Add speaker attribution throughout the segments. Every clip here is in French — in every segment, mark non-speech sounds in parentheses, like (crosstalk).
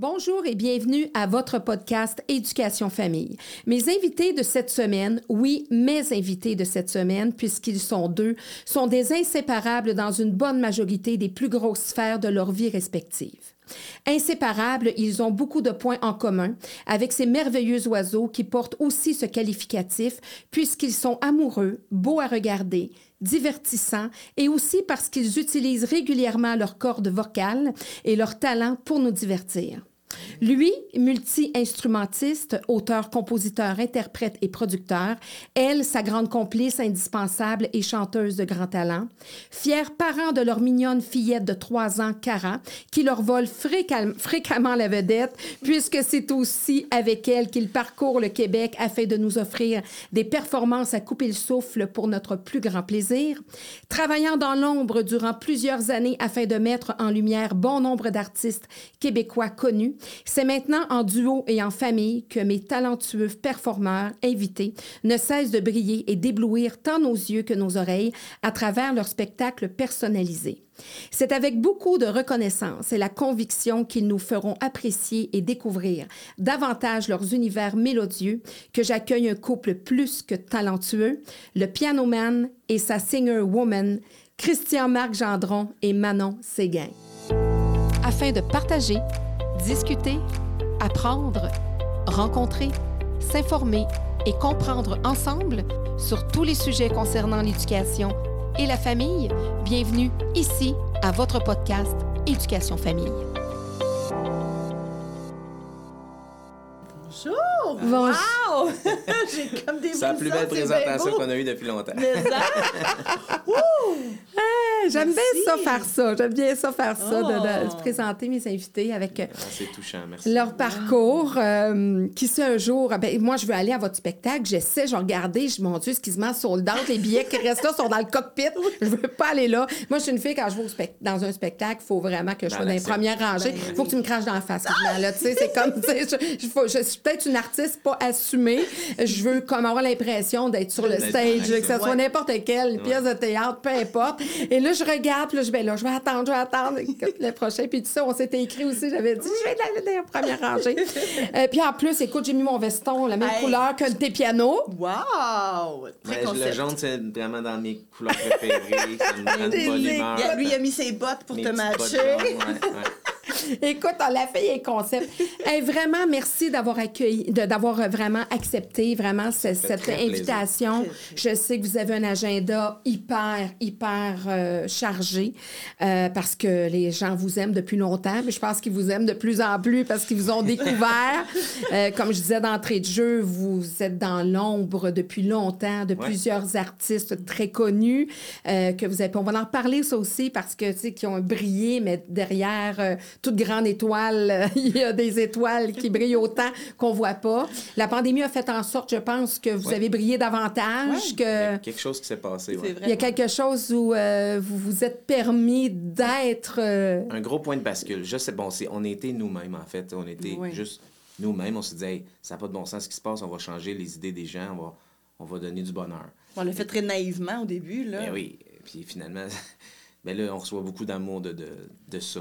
Speaker 1: Bonjour et bienvenue à votre podcast Éducation Famille. Mes invités de cette semaine, oui, mes invités de cette semaine, puisqu'ils sont deux, sont des inséparables dans une bonne majorité des plus grosses sphères de leur vie respective. Inséparables, ils ont beaucoup de points en commun avec ces merveilleux oiseaux qui portent aussi ce qualificatif puisqu'ils sont amoureux, beaux à regarder, divertissants et aussi parce qu'ils utilisent régulièrement leur corde vocale et leur talent pour nous divertir. Lui, multi-instrumentiste, auteur, compositeur, interprète et producteur. Elle, sa grande complice indispensable et chanteuse de grand talent. Fiers parents de leur mignonne fillette de trois ans, Cara, qui leur vole fréquemment la vedette, puisque c'est aussi avec elle qu'ils parcourent le Québec afin de nous offrir des performances à couper le souffle pour notre plus grand plaisir. Travaillant dans l'ombre durant plusieurs années afin de mettre en lumière bon nombre d'artistes québécois connus, c'est maintenant en duo et en famille que mes talentueux performeurs invités ne cessent de briller et d'éblouir tant nos yeux que nos oreilles à travers leurs spectacles personnalisés. C'est avec beaucoup de reconnaissance et la conviction qu'ils nous feront apprécier et découvrir davantage leurs univers mélodieux que j'accueille un couple plus que talentueux, le pianoman et sa singer-woman, Christian-Marc Gendron et Manon Séguin. Afin de partager discuter, apprendre, rencontrer, s'informer et comprendre ensemble sur tous les sujets concernant l'éducation et la famille, bienvenue ici à votre podcast Éducation Famille.
Speaker 2: Bonjour! Wow! (laughs) J'ai comme des
Speaker 3: C'est la plus belle présentation qu'on a eue depuis longtemps. Mais ça... (laughs)
Speaker 1: J'aime bien ça faire ça. J'aime bien ça faire ça, de, oh. présenter mes invités avec euh,
Speaker 3: ah, touchant, merci.
Speaker 1: leur parcours. Euh, qui sait un jour, ben, moi, je veux aller à votre spectacle. J'essaie, je regarde, je mon Dieu, ce qui se met sold out. Les billets qui restent là sont dans le cockpit. Je veux pas aller là. Moi, je suis une fille, quand je vais dans un spectacle, il faut vraiment que je sois dans les premières rangées. Il ben faut que tu me craches dans la face. Là, c'est comme, je, je, suis peut-être une artiste pas assumée. Je veux comme avoir l'impression d'être sur le stage, que ce soit n'importe quelle pièce de théâtre, peu importe. Et là, je regarde, puis là, je, ben là, je vais attendre, je vais attendre le prochain. Puis tout ça, on s'était écrit aussi, j'avais dit, je vais être la, première rangée. Euh, puis en plus, écoute, j'ai mis mon veston, la même couleur que tes pianos.
Speaker 2: Wow!
Speaker 3: Très le jaune, c'est vraiment dans mes couleurs préférées. ça me donne bonne humeur.
Speaker 2: Lui, il a mis ses bottes pour te matcher. (laughs)
Speaker 1: Écoute, la fille est concept. vraiment, merci d'avoir accueilli, d'avoir vraiment accepté vraiment cette invitation. Je sais que vous avez un agenda hyper, hyper euh, chargé euh, parce que les gens vous aiment depuis longtemps, mais je pense qu'ils vous aiment de plus en plus parce qu'ils vous ont découvert. (laughs) Euh, comme je disais d'entrée de jeu, vous êtes dans l'ombre depuis longtemps de plusieurs artistes très connus que vous avez. On va en reparler ça aussi parce que tu sais qui ont brillé, mais derrière toute grande étoile, (laughs) il y a des étoiles qui brillent autant qu'on voit pas. La pandémie a fait en sorte, je pense, que vous avez brillé davantage. Que... Il y
Speaker 3: a quelque chose qui s'est passé. Vrai.
Speaker 1: Il y a quelque chose où euh, vous vous êtes permis d'être... Euh,
Speaker 3: Un gros point de bascule. Je sais, bon, on était nous-mêmes, en fait. On était juste nous-mêmes. On se disait, ça n'a pas de bon sens ce qui se passe. On va changer les idées des gens. On va, on va donner du bonheur.
Speaker 2: On l'a fait très naïvement au début, là.
Speaker 3: Ben oui. Puis finalement, (laughs) ben là, on reçoit beaucoup d'amour de, de, de ça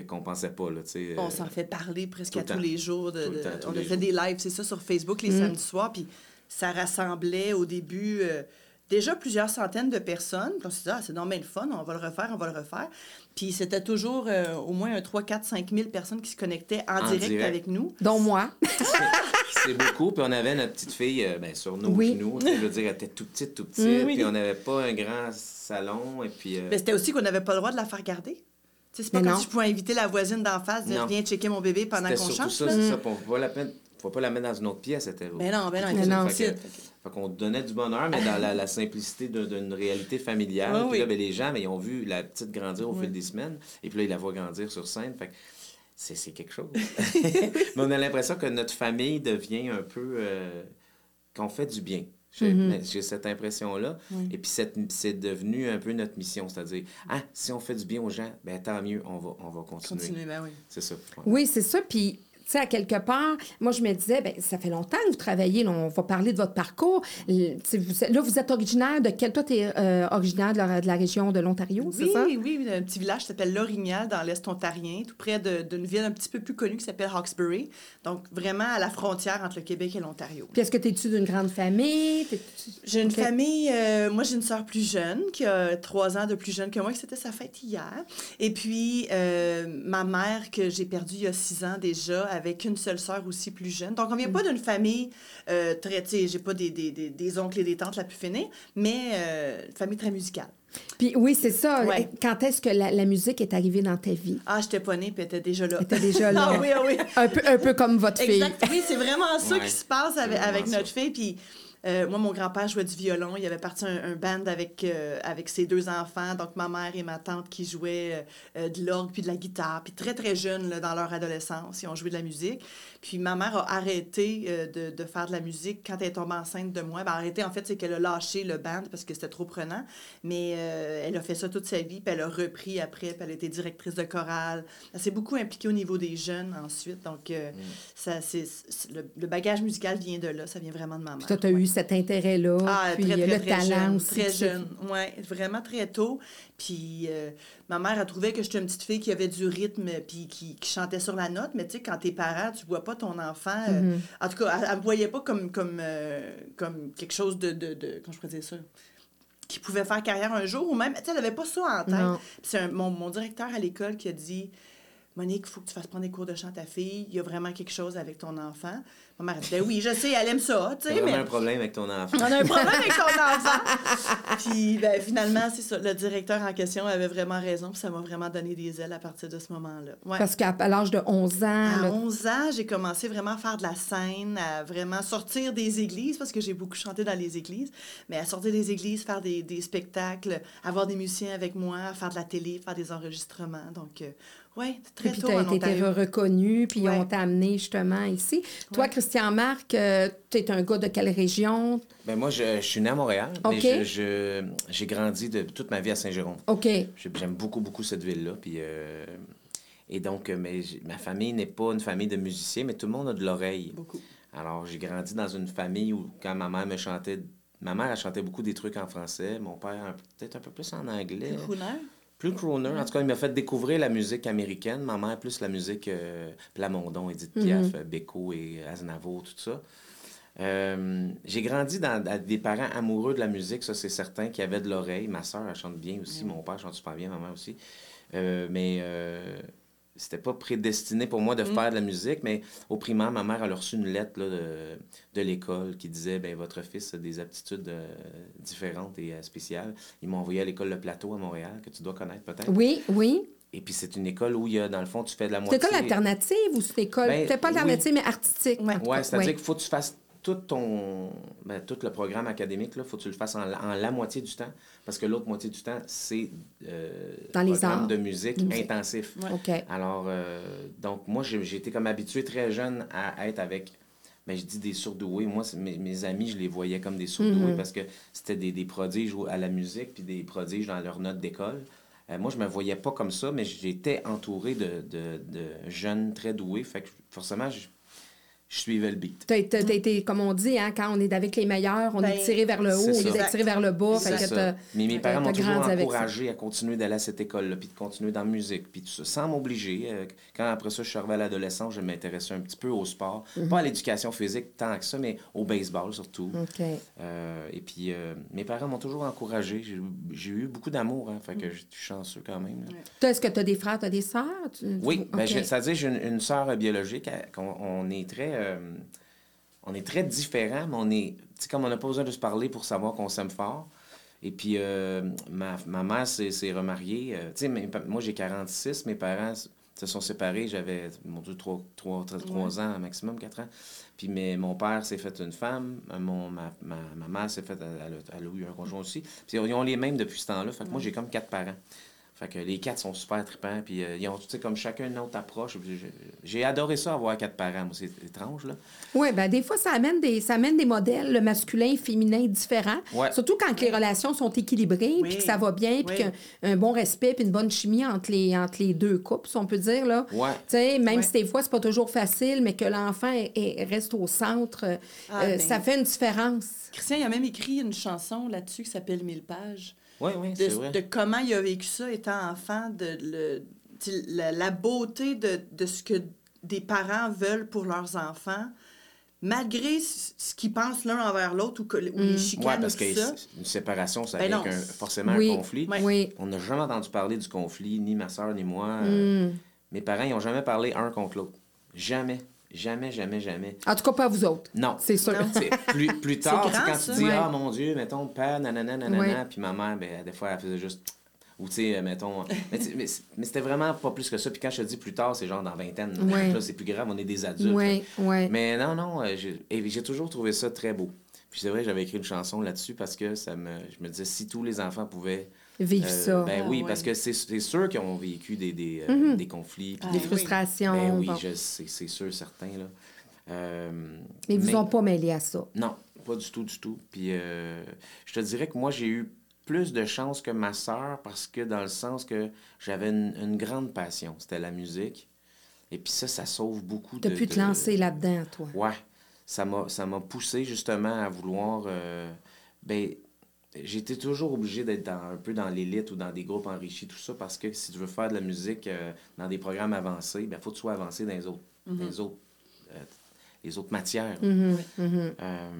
Speaker 3: qu'on pensait pas. Là,
Speaker 2: on s'en fait parler presque à tous les jours. De, on a fait des lives, c'est ça, sur Facebook les mm. samedis soirs. Puis ça rassemblait au début euh, déjà plusieurs centaines de personnes. Puis on s'est dit, ah, c'est normal le fun, on va le refaire, on va le refaire. Puis c'était toujours euh, au moins 3, 4, 5 000 personnes qui se connectaient en, direct, avec nous.
Speaker 1: Dont moi. (laughs)
Speaker 3: c'est beaucoup. Puis on avait notre petite fille euh, ben, sur nos genoux. Je veux dire, elle était tout petite, tout petite. Puis on n'avait pas un grand salon. Et puis.
Speaker 2: Mais c'était aussi qu'on n'avait pas le droit de la faire garder. C'est pas comme si je pouvais inviter la voisine d'en face, de venir checker mon bébé pendant qu'on chante.
Speaker 3: C'est ça, c'est ça. On ne faut pas la mettre dans une autre pièce, cette
Speaker 2: Mais non, ben non, non,
Speaker 3: fait, fait qu'on donnait du bonheur, mais dans la, simplicité d'une réalité familiale. puis là, ben, les gens, mais ils ont vu la petite grandir au fil des semaines, et puis là, ils la voient grandir sur scène. Fait c'est quelque chose. (laughs) mais on a l'impression que notre famille devient un peu... Euh, qu'on fait du bien. Mm-hmm. J'ai cette impression-là. Et puis, c'est devenu un peu notre mission. C'est-à-dire, ah, si on fait du bien aux gens, ben tant mieux, on va, on va continuer.
Speaker 2: Continuer, ben oui.
Speaker 3: C'est ça.
Speaker 1: Oui, c'est ça. Puis, sais, à quelque part, moi, je me disais, ben ça fait longtemps que vous travaillez, on va parler de votre parcours. Vous, là, vous êtes originaire de quel... Toi, tu es euh, originaire de la, de la, région de l'Ontario, c'est ça?
Speaker 2: Oui, oui, un petit village qui s'appelle Lorignal, dans l'Est ontarien, tout près d'une ville un petit peu plus connue qui s'appelle Hawkesbury. Donc, vraiment à la frontière entre le Québec et l'Ontario.
Speaker 1: Puis, est-ce que tu es d'une grande famille?
Speaker 2: J'ai une famille... Euh, moi, j'ai une sœur plus jeune, qui a trois ans de plus jeune que moi, qui c'était sa fête hier. Et puis, euh, ma mère, que j'ai perdue il y a six ans déjà, avec une seule sœur aussi plus jeune. Donc, on vient mm. pas d'une famille euh, très, tu sais, j'ai pas des, des, des, des, oncles et des tantes la plus finée, mais euh, une famille très musicale.
Speaker 1: Puis oui, c'est ça. Quand est-ce que la, musique est arrivée dans ta vie?
Speaker 2: Ah, j'étais pas née, puis elle était déjà là.
Speaker 1: Elle était déjà (laughs) là.
Speaker 2: ah oui, ah oui.
Speaker 1: Un peu, un peu comme votre fille.
Speaker 2: Exact. Oui, c'est vraiment ça qui se passe avec, avec notre fille. Puis euh, moi, mon grand-père jouait du violon. Il avait parti un, band avec, euh, avec ses deux enfants, donc ma mère et ma tante qui jouaient euh, de l'orgue puis de la guitare. Puis très, très jeunes, dans leur adolescence, ils ont joué de la musique. Puis ma mère a arrêté de, de, faire de la musique quand elle est tombée enceinte de moi. Ben, arrêté, en fait, c'est qu'elle a lâché le band parce que c'était trop prenant. Mais elle a fait ça toute sa vie, puis elle a repris après, puis elle a été directrice de chorale. Elle s'est beaucoup impliquée au niveau des jeunes ensuite. Donc, mm. ça, c'est, le, bagage musical vient de là. Ça vient vraiment de ma mère
Speaker 1: cet intérêt-là.
Speaker 2: Ah, puis très, très, le talent jeune, aussi. Très jeune, oui, vraiment très tôt. Puis euh, ma mère a trouvé que j'étais une petite fille qui avait du rythme puis qui, qui chantait sur la note. Mais tu sais, quand t'es parent, tu vois pas ton enfant. Euh, mm-hmm. En tout cas, elle, ne me voyait pas comme, comme, euh, comme quelque chose de, de, de. Comment je pourrais dire ça? qui pouvait faire carrière un jour ou même, tu sais, elle n'avait pas ça en tête. c'est mon, mon directeur à l'école qui a dit Monique, il faut que tu fasses prendre des cours de chant à ta fille. Il y a vraiment quelque chose avec ton enfant. Ma mère dit, ben oui, je sais, elle aime ça. Tu sais,
Speaker 3: mais... On a un problème avec ton enfant.
Speaker 2: On a un problème avec ton (laughs) enfant. puis ben, finalement, c'est ça. Le directeur en question avait vraiment raison. Puis ça m'a vraiment donné des ailes à partir de ce moment-là.
Speaker 1: Ouais. Parce qu'à l'âge de 11 ans.
Speaker 2: À 11 ans, j'ai commencé vraiment à faire de la scène, à vraiment sortir des églises, parce que j'ai beaucoup chanté dans les églises. Mais à sortir des églises, faire des, des spectacles, avoir des musiciens avec moi, faire de la télé, faire des enregistrements. Donc, euh, oui, très
Speaker 1: puis
Speaker 2: tôt
Speaker 1: tu as été reconnu, puis on t'a amené justement ici. Toi, Christian Marc, euh, tu es un gars de quelle région?
Speaker 3: Ben moi, je, suis né à Montréal, mais j'ai grandi de, toute ma vie à Saint-Jérôme.
Speaker 1: OK.
Speaker 3: J'aime beaucoup, beaucoup cette ville-là. Puis, euh, et donc, euh, mais, ma famille n'est pas une famille de musiciens, mais tout le monde a de l'oreille.
Speaker 2: Beaucoup.
Speaker 3: Alors, j'ai grandi dans une famille où, quand ma mère me chantait, ma mère, elle chantait beaucoup des trucs en français, mon père, peut-être un peu plus en anglais. Plus crooner. En tout cas, il m'a fait découvrir la musique américaine. Ma mère, plus la musique euh, Plamondon, Edith Piaf, mm Beko et Aznavour, tout ça. Euh, j'ai grandi dans, des parents amoureux de la musique, ça c'est certain, qui avaient de l'oreille. Ma soeur, elle chante bien aussi. Mon père chante super bien, ma mère aussi. Euh, mais c'était pas prédestiné pour moi de mm. faire de la musique, mais au primaire, ma mère a reçu une lettre de, de l'école qui disait ben votre fils a des aptitudes euh, différentes et euh, spéciales. Ils m'ont envoyé à l'école Le Plateau à Montréal, que tu dois connaître peut-être.
Speaker 1: Oui, oui.
Speaker 3: Et puis c'est une école où il y a, dans le fond, tu fais de la moitié.
Speaker 1: C'est une école alternative ou c'est une école. Ben, pas alternative, mais artistique.
Speaker 3: Oui, ouais, c'est-à-dire qu'il faut que tu fasses tout ton ben, tout le programme académique, il faut que tu le fasses en, la moitié du temps, parce que l'autre moitié du temps, c'est euh,
Speaker 1: Dans les programme
Speaker 3: de musique, intensif. Alors, euh, donc, moi, j'ai été comme habitué très jeune à être avec, ben, je dis des surdoués. Moi, mes, mes, amis, je les voyais comme des surdoués mm-hmm. parce que c'était des, des, prodiges à la musique, puis des prodiges dans leurs notes d'école. Euh, moi, je me voyais pas comme ça, mais j'étais entouré de, de, de, jeunes très doués. Fait que forcément, je, je suivais le beat.
Speaker 1: Tu as, été, comme on dit, hein, quand on est avec les meilleurs, on est ben, tiré vers le haut, on est tiré vers le bas.
Speaker 3: Mais mes parents m'ont toujours encouragé à continuer d'aller à cette école-là, puis de continuer dans la musique, puis tout ça, sans m'obliger. Euh, quand après ça, je suis arrivé à l'adolescence, je m'intéressais un petit peu au sport. Mhm. Pas à l'éducation physique tant que ça, mais au baseball surtout. Euh, et puis, euh, mes parents m'ont toujours encouragé. J'ai eu beaucoup d'amour, hein, fait que je suis chanceux quand même.
Speaker 1: Est-ce que tu as des frères, tu as des sœurs?
Speaker 3: Oui, ben, c'est-à-dire j'ai une, une sœur biologique. On, est très euh, on est très différents, mais on est. comme on n'a pas besoin de se parler pour savoir qu'on s'aime fort. Et puis, euh, ma, ma, mère s'est remariée. Euh, tu sais, moi, j'ai 46, mes parents se sont séparés, j'avais, mon Dieu, 3, 3, 3, ans, maximum 4 ans. Puis mais, mon père s'est fait une femme, mon, ma, ma, ma mère s'est fait, elle, a eu un conjoint aussi. Puis ils ont les mêmes depuis ce temps-là. Fait que moi, j'ai comme quatre parents. Fait que les quatre sont super trippants, puis euh, ils ont, tu sais, comme chacun une autre approche. J'ai adoré ça, avoir quatre parents. c'est étrange, là.
Speaker 1: Oui, ben des fois, ça amène des, ça amène des modèles masculins, féminins différents. Surtout quand les relations sont équilibrées, puis que ça va bien, puis qu'il y a un bon respect, puis une bonne chimie entre les, entre les deux couples, si on peut dire, là. Tu sais, même si des fois, c'est pas toujours facile, mais que l'enfant reste au centre, euh, ah, ben. ça fait une différence.
Speaker 2: Christian, il a même écrit une chanson là-dessus qui s'appelle Mille pages.
Speaker 3: Oui, oui, c'est vrai.
Speaker 2: De comment il a vécu ça étant enfant, de le, la, beauté de, de, ce que des parents veulent pour leurs enfants, malgré ce qu'ils pensent l'un envers l'autre ou, que, ou les mm. chicanes ouais, parce
Speaker 3: qu'une séparation, ça ben forcément un conflit. Oui. On n'a jamais entendu parler du conflit, ni ma soeur, ni moi. Mm. mes parents, ils n'ont jamais parlé un contre l'autre. Jamais. Jamais, jamais, jamais.
Speaker 1: En tout cas, pas vous autres.
Speaker 3: Non.
Speaker 1: C'est sûr.
Speaker 3: Plus, plus tard, quand tu dis, ah mon Dieu, mettons, père, nanana, nanana, puis ma mère, ben, des fois, elle faisait juste. Ou, tu sais, mettons. mais, mais, c'était vraiment pas plus que ça. Puis quand je te dis plus tard, c'est genre dans vingtaine. Là, c'est plus grave, on est des adultes.
Speaker 1: Oui, oui.
Speaker 3: Mais non, non, euh, j'ai toujours trouvé ça très beau. Puis c'est vrai, j'avais écrit une chanson là-dessus parce que ça me, je me disais, si tous les enfants pouvaient
Speaker 1: vivre euh, ça.
Speaker 3: Ben oui, ah parce que c'est sûr qu'ils ont vécu des, des, euh, mhm. des conflits.
Speaker 1: des frustrations.
Speaker 3: Ben oui, c'est sûr, certain. Là.
Speaker 1: Euh, mais ils vous ont pas mêlé à ça.
Speaker 3: Non, pas du tout, du tout. Puis je te dirais que moi, j'ai eu plus de chance que ma sœur parce que dans le sens que j'avais une, grande passion, c'était la musique. Et puis ça, ça sauve beaucoup
Speaker 1: de... pu te lancer là-dedans, toi.
Speaker 3: Ouais. Ça m'a poussé justement à vouloir... ben, j'étais toujours obligé d'être un peu dans l'élite ou dans des groupes enrichis, tout ça, parce que si tu veux faire de la musique euh, dans des programmes avancés, il ben, faut que tu sois avancé dans les autres, mm-hmm. autres, euh, les autres matières.
Speaker 1: Mm-hmm. Mm-hmm.
Speaker 3: Euh,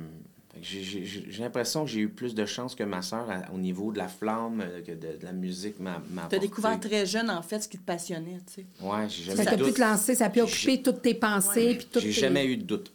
Speaker 3: j'ai l'impression que j'ai eu plus de chance que ma soeur au niveau de la flamme, que de, la musique m'a
Speaker 2: Tu as découvert très jeune, en fait, ce qui te passionnait, tu sais.
Speaker 3: Oui, j'ai jamais
Speaker 1: eu Ça t'a pu te lancer, ça a pu occuper toutes tes pensées. Ouais.
Speaker 3: J'ai jamais eu de doute.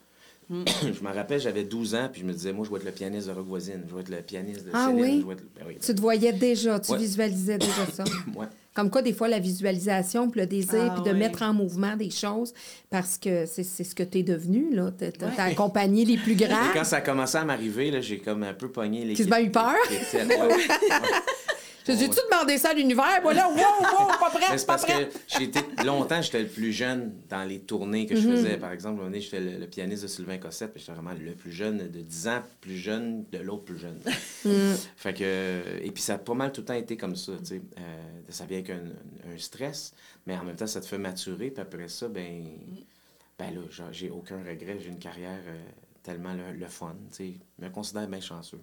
Speaker 3: Mm. (coughs) je me rappelle, j'avais 12 ans, puis je me disais, moi, je vais être le pianiste de Rock Voisine, je vais être le pianiste de
Speaker 1: ah,
Speaker 3: Oui?
Speaker 1: Ben oui? Tu te voyais déjà, tu visualisais déjà ça. (coughs)
Speaker 3: ouais.
Speaker 1: Comme quoi, des fois, la visualisation, puis le désir, ah puis de mettre en mouvement des choses, parce que c'est ce que tu es devenu, là. Tu as, accompagné les plus grands.
Speaker 3: Et quand ça a commencé à m'arriver, j'ai comme un peu pogné les.
Speaker 1: Tu m'as eu peur? (laughs) J'ai-tu demandé ça à l'univers? Voilà, (laughs) wow, wow, pas prêt,
Speaker 3: c'est
Speaker 1: pas
Speaker 3: parce que j'étais longtemps, j'étais le plus jeune dans les tournées que je mhm. faisais. Par exemple, j'étais le, le, pianiste de Sylvain Cossette, puis j'étais vraiment le plus jeune de 10 ans, plus jeune de l'autre plus jeune. (laughs) Mhm. Fait que, et puis ça a pas mal tout le temps été comme ça, tu sais. Euh, ça vient avec un, un, stress, mais en même temps, ça te fait maturer, puis après ça, ben, ben là, j'ai aucun regret, j'ai une carrière euh, tellement le, le fun, tu sais. Je me considère bien chanceux.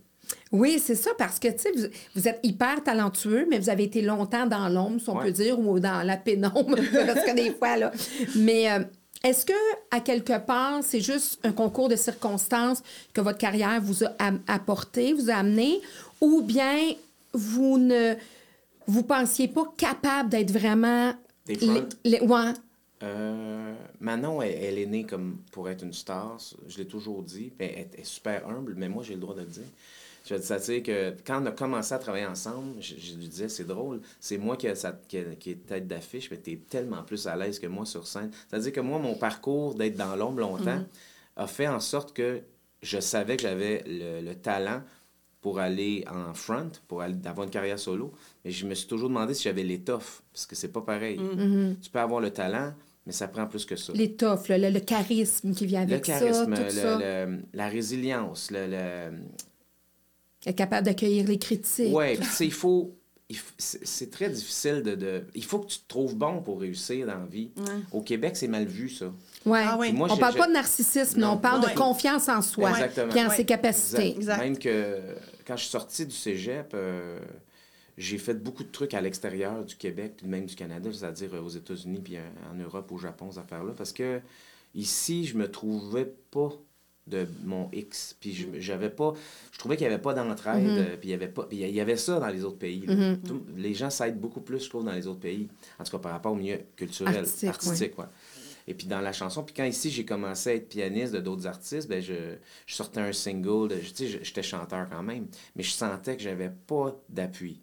Speaker 1: Oui, c'est ça, parce que, tu sais, vous, êtes hyper talentueux, mais vous avez été longtemps dans l'ombre, si on peut dire, ou dans la pénombre, (laughs) parce que des fois, là. Mais euh, est-ce que, à quelque part, c'est juste un concours de circonstances que votre carrière vous a apporté, vous a amené, ou bien vous ne vous pensiez pas capable d'être vraiment...
Speaker 3: Des
Speaker 1: les, ouais.
Speaker 3: Euh, Manon, elle, est née comme pour être une star. Je l'ai toujours dit. Elle, est super humble, mais moi, j'ai le droit de le dire. Je ça dire que quand on a commencé à travailler ensemble, je, lui disais, c'est drôle, c'est moi qui, qui, qui est tête d'affiche, mais tu es tellement plus à l'aise que moi sur scène. C'est-à-dire que moi, mon parcours d'être dans l'ombre longtemps mhm. a fait en sorte que je savais que j'avais le, talent pour aller en front, pour aller, avoir une carrière solo, mais je me suis toujours demandé si j'avais l'étoffe, parce que c'est pas pareil. Mhm. Tu peux avoir le talent, mais ça prend plus que ça.
Speaker 1: L'étoffe, le, le, charisme qui vient avec
Speaker 3: ça. Le charisme, la résilience, le,
Speaker 1: être capable d'accueillir les critiques.
Speaker 3: Oui, il faut. C'est très difficile de, Il faut que tu te trouves bon pour réussir dans la vie. Au Québec, c'est mal vu, ça.
Speaker 1: Ouais. Ah, oui. on parle pas de narcissisme, non. on parle de confiance en soi et en ses capacités.
Speaker 3: Même que quand je suis sorti du cégep, euh, j'ai fait beaucoup de trucs à l'extérieur du Québec, puis même du Canada, c'est-à-dire aux États-Unis, puis en Europe, au Japon, ces affaires-là, parce que ici, je me trouvais pas de mon X. Puis je, j'avais pas. Je trouvais qu'il n'y avait pas d'entraide. Mm-hmm. Euh, puis il y avait pas. il y avait ça dans les autres pays. Mm-hmm. les gens s'aident beaucoup plus, je trouve, dans les autres pays. En tout cas, par rapport au milieu culturel, artistique. Et puis dans la chanson, puis quand ici j'ai commencé à être pianiste de d'autres artistes, ben je, je sortais un single, tu sais, j'étais chanteur quand même, mais je sentais que j'avais pas d'appui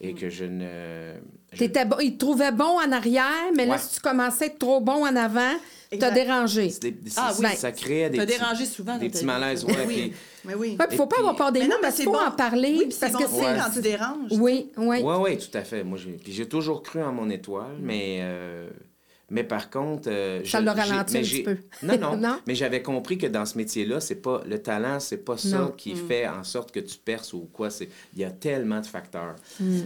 Speaker 3: et que je ne.
Speaker 1: bon, il te trouvait bon en arrière, mais là, si tu commençais à être trop bon en avant, T'as dérangé.
Speaker 2: ah oui.
Speaker 3: Ça crée des,
Speaker 2: petits, dérangé souvent,
Speaker 3: des petits malaises. Ouais,
Speaker 2: oui. Mais oui.
Speaker 1: Il ne faut pas avoir peur des mots, mais il faut en parler.
Speaker 2: Oui, parce que c'est quand tu déranges.
Speaker 1: Oui, oui.
Speaker 3: Oui, oui, tout à fait. Moi, j'ai, j'ai toujours cru en mon étoile, mm. mais... Euh, mais par contre, euh,
Speaker 1: ça l'a ralenti un petit peu.
Speaker 3: Non, non, (laughs) non? Mais j'avais compris que dans ce métier-là, c'est pas le talent, c'est pas ça qui mm. fait en sorte que tu perces ou quoi. C'est il y a tellement de facteurs. Mm.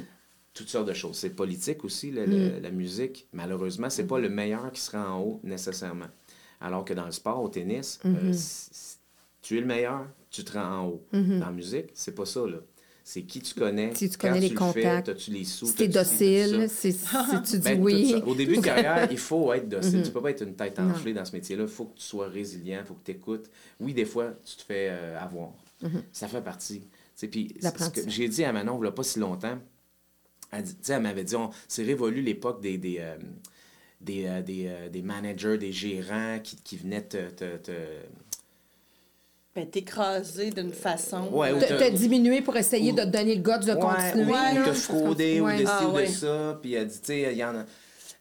Speaker 3: Toutes sortes de choses. C'est politique aussi, la musique. Malheureusement, c'est pas le meilleur qui sera en haut nécessairement. Alors que dans le sport, au tennis, euh, mm-hmm. tu es le meilleur, tu te rends en haut. Mm-hmm. Dans la musique, c'est pas ça, là. C'est qui tu connais,
Speaker 1: si tu connais les contacts,
Speaker 3: as-tu les sous,
Speaker 1: si tu es docile, si, tu dis ben, oui.
Speaker 3: Au début de (laughs) carrière, il faut être docile. Mm-hmm. Tu peux pas être une tête enflée dans ce métier-là. Il faut que tu sois résilient, il faut que tu écoutes. Oui, des fois, tu te fais euh, avoir. Ça fait partie. Puis, j'ai dit à Manon, il n'y a pas si longtemps, elle, elle m'avait dit, c'est révolu l'époque des, des, euh, des, euh, des, euh, des, managers, des gérants qui, qui venaient te, te, te...
Speaker 2: Ben, t'écraser d'une façon.
Speaker 1: Ouais, ou te, diminuer pour essayer de te donner le goût de continuer.
Speaker 3: ou te frauder ou de ci ah, ou de ça. Puis elle dit, tu sais, il y en a.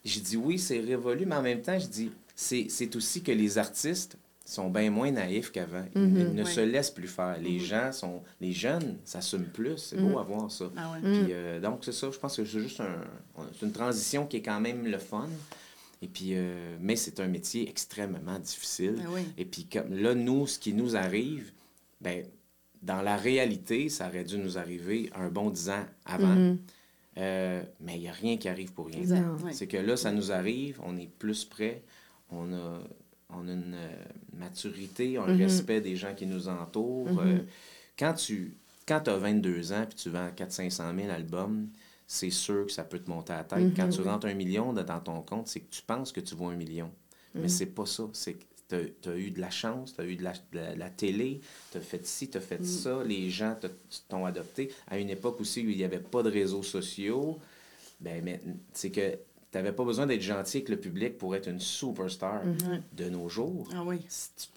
Speaker 3: J'ai dit oui, c'est révolu, mais en même temps, je dis, c'est aussi que les artistes sont bien moins naïfs qu'avant. Ils, mhm. ne se laissent plus faire. Les mhm. gens sont... Les jeunes s'assument plus. C'est beau mhm. à voir ça. Ah Puis, euh, donc, c'est ça. Je pense que c'est juste un... une transition qui est quand même le fun. Et puis, euh, mais c'est un métier extrêmement difficile.
Speaker 2: Ah
Speaker 3: Et puis, comme là, nous, ce qui nous arrive, ben, dans la réalité, ça aurait dû nous arriver un bon dix ans avant. Euh, mais il n'y a rien qui arrive pour rien. C'est que là, ça nous arrive, on est plus près, on a on a une euh, maturité, un mm-hmm. respect des gens qui nous entourent. Mm-hmm. Euh, quand tu quand as 22 ans et tu vends 400-500 000 albums, c'est sûr que ça peut te monter à la tête. Quand tu mm-hmm. rentres un million dans ton compte, c'est que tu penses que tu vaux un million. Mais c'est pas ça. C'est que tu as, eu de la chance, tu as eu de la, télé, tu as fait ci, tu as fait ça, les gens t'ont adopté. À une époque aussi où il n'y avait pas de réseaux sociaux, ben, c'est que tu n'avais pas besoin d'être gentil avec le public pour être une superstar
Speaker 2: mhm.
Speaker 3: de nos jours.
Speaker 2: Ah oui.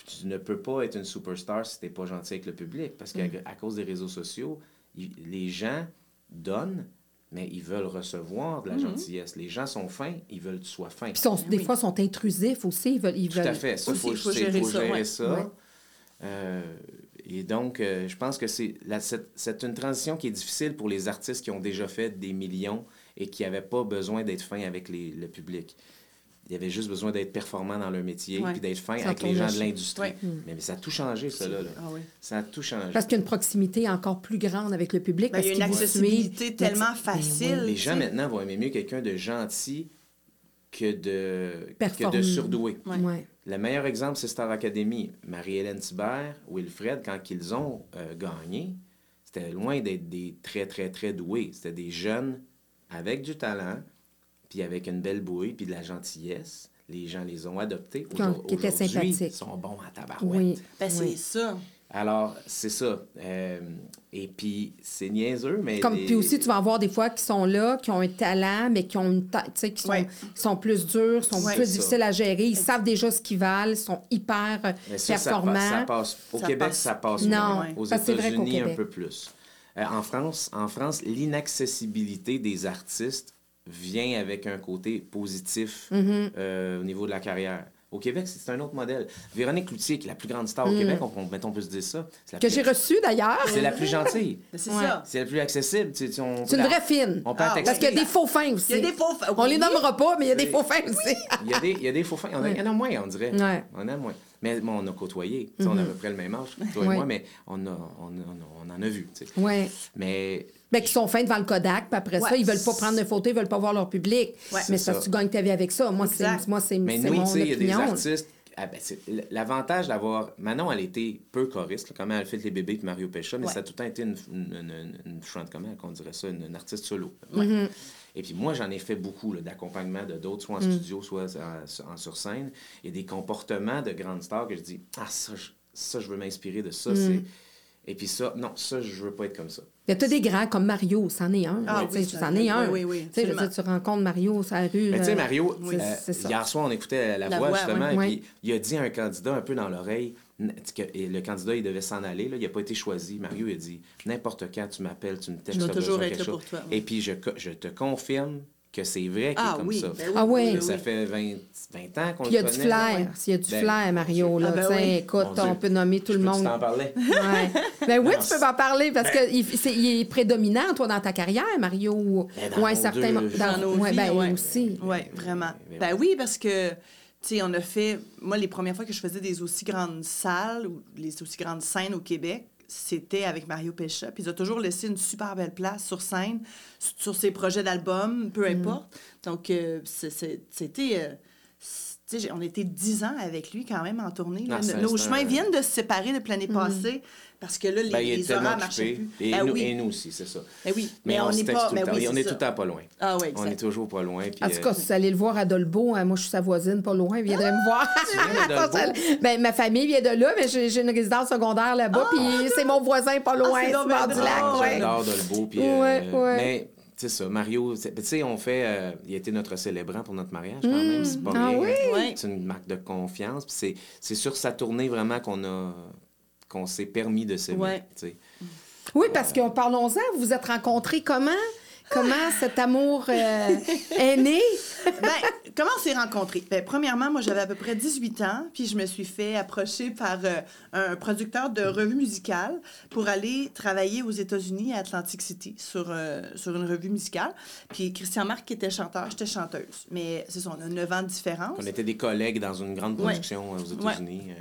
Speaker 3: Tu, ne peux pas être une superstar si tu n'es pas gentil avec le public. Parce qu'à mhm. cause des réseaux sociaux, les gens donnent, mais ils veulent recevoir de la mhm. gentillesse. Les gens sont fins, ils veulent que tu sois fin.
Speaker 1: Puis sont, des fois, sont intrusifs aussi. Ils veulent, ils
Speaker 3: Tout à fait. Ça, il faut, gérer ça. Euh, et donc, euh, je pense que c'est une transition qui est difficile pour les artistes qui ont déjà fait des millions et qui n'avaient pas besoin d'être fins avec les, le public. Ils avaient juste besoin d'être performants dans leur métier et d'être fins avec les gens de l'industrie. Mais, ça a tout changé, ça, là.
Speaker 2: Ah
Speaker 3: ça a tout changé.
Speaker 1: Parce qu'il y a une proximité encore plus grande avec le public.
Speaker 2: Ben, il y a une accessibilité tellement ben facile.
Speaker 3: Les gens, maintenant, vont aimer mieux quelqu'un de gentil que de, que de surdoué. Le meilleur exemple, c'est Star Academy. Marie-Hélène Thibert, Wilfred, quand ils ont euh, gagné, c'était loin d'être des très, très, très doués. C'était des jeunes avec du talent, puis avec une belle bouille, puis de la gentillesse. Les gens les ont adoptés.
Speaker 1: Qui étaient sympathiques.
Speaker 3: Ils sont bons à tabarouette.
Speaker 1: Oui.
Speaker 2: Ben, c'est ça.
Speaker 3: Alors, c'est ça. Euh, et puis, c'est niaiseux, mais...
Speaker 1: Comme, Puis aussi, tu vas avoir des fois qui sont là, qui ont un talent, mais qui ont une qui sont, sont plus durs, sont plus difficiles à gérer. Ils savent déjà ce qu'ils valent, sont hyper performants. Ça,
Speaker 3: passe, Au Québec, ça passe
Speaker 1: non,
Speaker 3: moins. Aux États-Unis, un peu plus. Euh, en France, en France l'inaccessibilité des artistes vient avec un côté positif
Speaker 1: mm-hmm.
Speaker 3: euh, au niveau de la carrière. Au Québec, c'est un autre modèle. Véronique Cloutier, qui est la plus grande star au mm. Québec, on, mettons, on peut se dire ça.
Speaker 1: Que j'ai reçue d'ailleurs.
Speaker 3: C'est la plus gentille. (laughs)
Speaker 2: c'est ça.
Speaker 3: C'est la plus accessible.
Speaker 1: C'est une vraie fine.
Speaker 3: On peut ah,
Speaker 1: Parce qu'il y a des faux fins aussi.
Speaker 2: Il y a des faux fins.
Speaker 1: On les nommera pas, mais il y a des faux fins aussi. (laughs)
Speaker 3: il, y a des, il y a des faux fins. Il y en a moins, on dirait. On en a moins. Mais bon, on a côtoyé. On a à peu près le même âge, toi et moi, mais on, a, on, on, en a vu.
Speaker 1: Oui.
Speaker 3: Mais.
Speaker 1: Mais qui sont fins devant le Kodak, puis après ça, ils veulent pas prendre de photos, ils veulent pas voir leur public. Mais que tu gagnes ta vie avec ça. Moi, c'est moi c'est
Speaker 3: Mais nous, tu sais, il y a des artistes ah ben L'avantage d'avoir. Manon, elle était peu choriste, comment elle fait les bébés de Mario Pécha, mais ça a tout le temps été une, une, une, comment on dirait ça, une, artiste solo.
Speaker 1: Mm-hmm.
Speaker 3: Et puis moi, j'en ai fait beaucoup d'accompagnement de d'autres, soit en mm. studio, soit en, sur scène. Il y a des comportements de grandes stars que je dis Ah, ça, je, ça, je veux m'inspirer de ça. Mm. Et puis ça, non, ça, je veux pas être comme ça.
Speaker 1: Il y a des grands comme Mario, c'en est un.
Speaker 2: Ah, oui, c'en est un. Oui, oui,
Speaker 1: tu, sais, tu rencontres Mario sur la rue.
Speaker 3: Mais tu sais, Mario, euh, hier soir, on écoutait La, Voix, justement, et puis il a dit à un candidat un peu dans l'oreille le candidat, il devait s'en aller. Là, il n'a pas été choisi. Mario a dit N'importe quand tu m'appelles, tu me textes,
Speaker 2: toujours être chose. Pour toi,
Speaker 3: Et puis, je, je te confirme que c'est vrai qu'il est
Speaker 2: Ah
Speaker 3: comme
Speaker 2: oui,
Speaker 3: ça.
Speaker 2: ben oui,
Speaker 1: Ah oui.
Speaker 3: Ça fait 20, 20 ans qu'on
Speaker 1: Puis il y a
Speaker 3: le
Speaker 1: du
Speaker 3: connaît.
Speaker 1: flair. S'il y a du
Speaker 3: Ben,
Speaker 1: flair, Mario, là,
Speaker 2: Ah, ben
Speaker 1: tu écoute,
Speaker 3: Mon
Speaker 1: on
Speaker 3: Dieu.
Speaker 1: peut nommer tout
Speaker 3: Je
Speaker 1: le monde.
Speaker 3: t'en parler? (laughs)
Speaker 1: Ouais. Ben oui,
Speaker 3: Non,
Speaker 1: tu peux m'en parler parce qu'il il est prédominant, toi, dans ta carrière, Mario. ou
Speaker 3: Ben, dans
Speaker 1: un
Speaker 3: nos
Speaker 1: certain.
Speaker 3: deux-
Speaker 2: Dans nos
Speaker 1: ouais,
Speaker 2: vies,
Speaker 1: ben,
Speaker 2: ouais.
Speaker 1: aussi.
Speaker 2: Oui, vraiment. Ben oui, parce que, tu sais, on a fait. Moi, les premières fois que je faisais des aussi grandes salles ou les aussi grandes scènes au Québec, c'était avec Mario Pécha. Puis il a toujours laissé une super belle place sur scène, sur ses projets d'album, peu importe. Donc, euh, c'était. euh, tu sais, j'ai- on était dix ans avec lui quand même en tournée. là.
Speaker 3: Ah,
Speaker 2: Nos chemins
Speaker 3: un-
Speaker 2: viennent de se séparer depuis l'année passée parce que là, les,
Speaker 3: Ben, est
Speaker 2: les
Speaker 3: tellement
Speaker 2: horaires marchaient plus.
Speaker 3: Et,
Speaker 2: Ben
Speaker 3: nous,
Speaker 2: oui.
Speaker 3: et nous aussi, c'est ça.
Speaker 2: Ben oui. Mais,
Speaker 3: on, texte
Speaker 2: pas.
Speaker 3: tout le
Speaker 2: ben
Speaker 3: temps.
Speaker 2: oui,
Speaker 3: on est tout le temps pas loin.
Speaker 2: Ah oui,
Speaker 3: On est toujours pas loin. puis,
Speaker 1: En tout
Speaker 3: euh,
Speaker 1: cas, si vous allez le voir à Dolbeau, hein, moi, je suis savoisine, pas loin, il viendrait me voir.
Speaker 3: viens de (laughs) Dolbeau?
Speaker 1: ben, ma famille vient de là, mais j'ai une résidence secondaire là-bas, puis c'est mon voisin pas loin,
Speaker 2: Ah,
Speaker 1: du lac.
Speaker 3: J'adore Dolbeau. Puis, euh. Mais, c'est ça, Mario, tu sais, on fait. euh, il a été notre célébrant pour notre mariage, quand même. C'est pas
Speaker 1: Ah
Speaker 3: rien.
Speaker 1: oui?
Speaker 2: Ouais.
Speaker 3: C'est une marque de confiance. Puis c'est, c'est sur sa tournée vraiment qu'on a qu'on s'est permis de s'aimer.
Speaker 2: Ouais.
Speaker 3: tu sais.
Speaker 1: Oui, parce que parlons-en, vous vous êtes rencontrés comment? Comment cet amour euh, (laughs) est né?
Speaker 2: Ben, comment on s'est rencontrés? Ben, premièrement, moi, j'avais à peu près 18 ans, puis je me suis fait approcher par euh, un producteur de revue musicale pour aller travailler aux États-Unis, à Atlantic City, sur, euh, sur une revue musicale. Puis Christian Marc, qui était chanteur, j'étais chanteuse. Mais c'est ça, on a 9 ans de différence.
Speaker 3: On était des collègues dans une grande production aux États-Unis.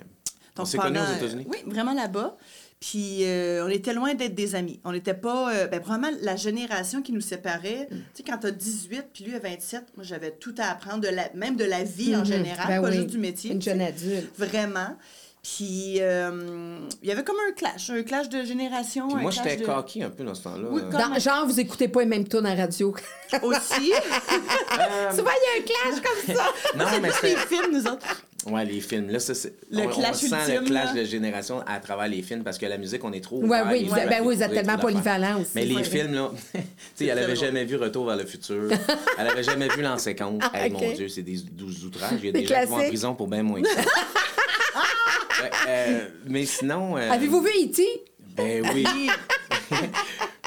Speaker 3: On s'est connus aux États-Unis?
Speaker 2: euh, Oui, vraiment là-bas. Puis euh, on était loin d'être des amis. On n'était pas. euh, ben, vraiment, la génération qui nous séparait.
Speaker 1: Mm.
Speaker 2: Tu sais, quand tu as 18 puis lui a 27, moi, j'avais tout à apprendre, de la, même de la vie en
Speaker 1: Mhm.
Speaker 2: général,
Speaker 1: Ben
Speaker 2: pas
Speaker 1: oui.
Speaker 2: juste du métier.
Speaker 1: Une jeune adulte.
Speaker 2: Vraiment. Puis euh, il y avait comme un clash, un clash de génération.
Speaker 3: Puis moi, j'étais
Speaker 2: de...
Speaker 3: coquille un peu dans ce temps-là.
Speaker 2: Oui,
Speaker 1: Dans- genre, vous écoutez pas les mêmes tunes à radio.
Speaker 2: Aussi. (laughs) (laughs)
Speaker 1: Souvent, il y a un clash comme ça. (laughs)
Speaker 3: Non, mais
Speaker 2: les
Speaker 3: c'était.
Speaker 2: films, nous autres.
Speaker 3: Ouais, les films. Là, ça.
Speaker 2: Le
Speaker 3: on, sent
Speaker 2: ultime,
Speaker 3: le clash
Speaker 2: là.
Speaker 3: de génération à travers les films parce que la musique, on est trop.
Speaker 1: Ouais, oui, vous, ben oui, vous êtes tellement polyvalent aussi.
Speaker 3: Mais les films, là, (laughs) tu sais, elle avait jamais vu Retour vers le futur. (laughs) Elle avait jamais vu L'An 50.
Speaker 1: Ah,
Speaker 3: Hey. Mon Dieu, c'est des douze outrages. Il y a
Speaker 1: Des
Speaker 3: des gens qui vont en prison pour bien moins que ça. (laughs) Ouais, euh, mais sinon. euh,
Speaker 1: Avez-vous vu E.T.?
Speaker 3: Ben oui.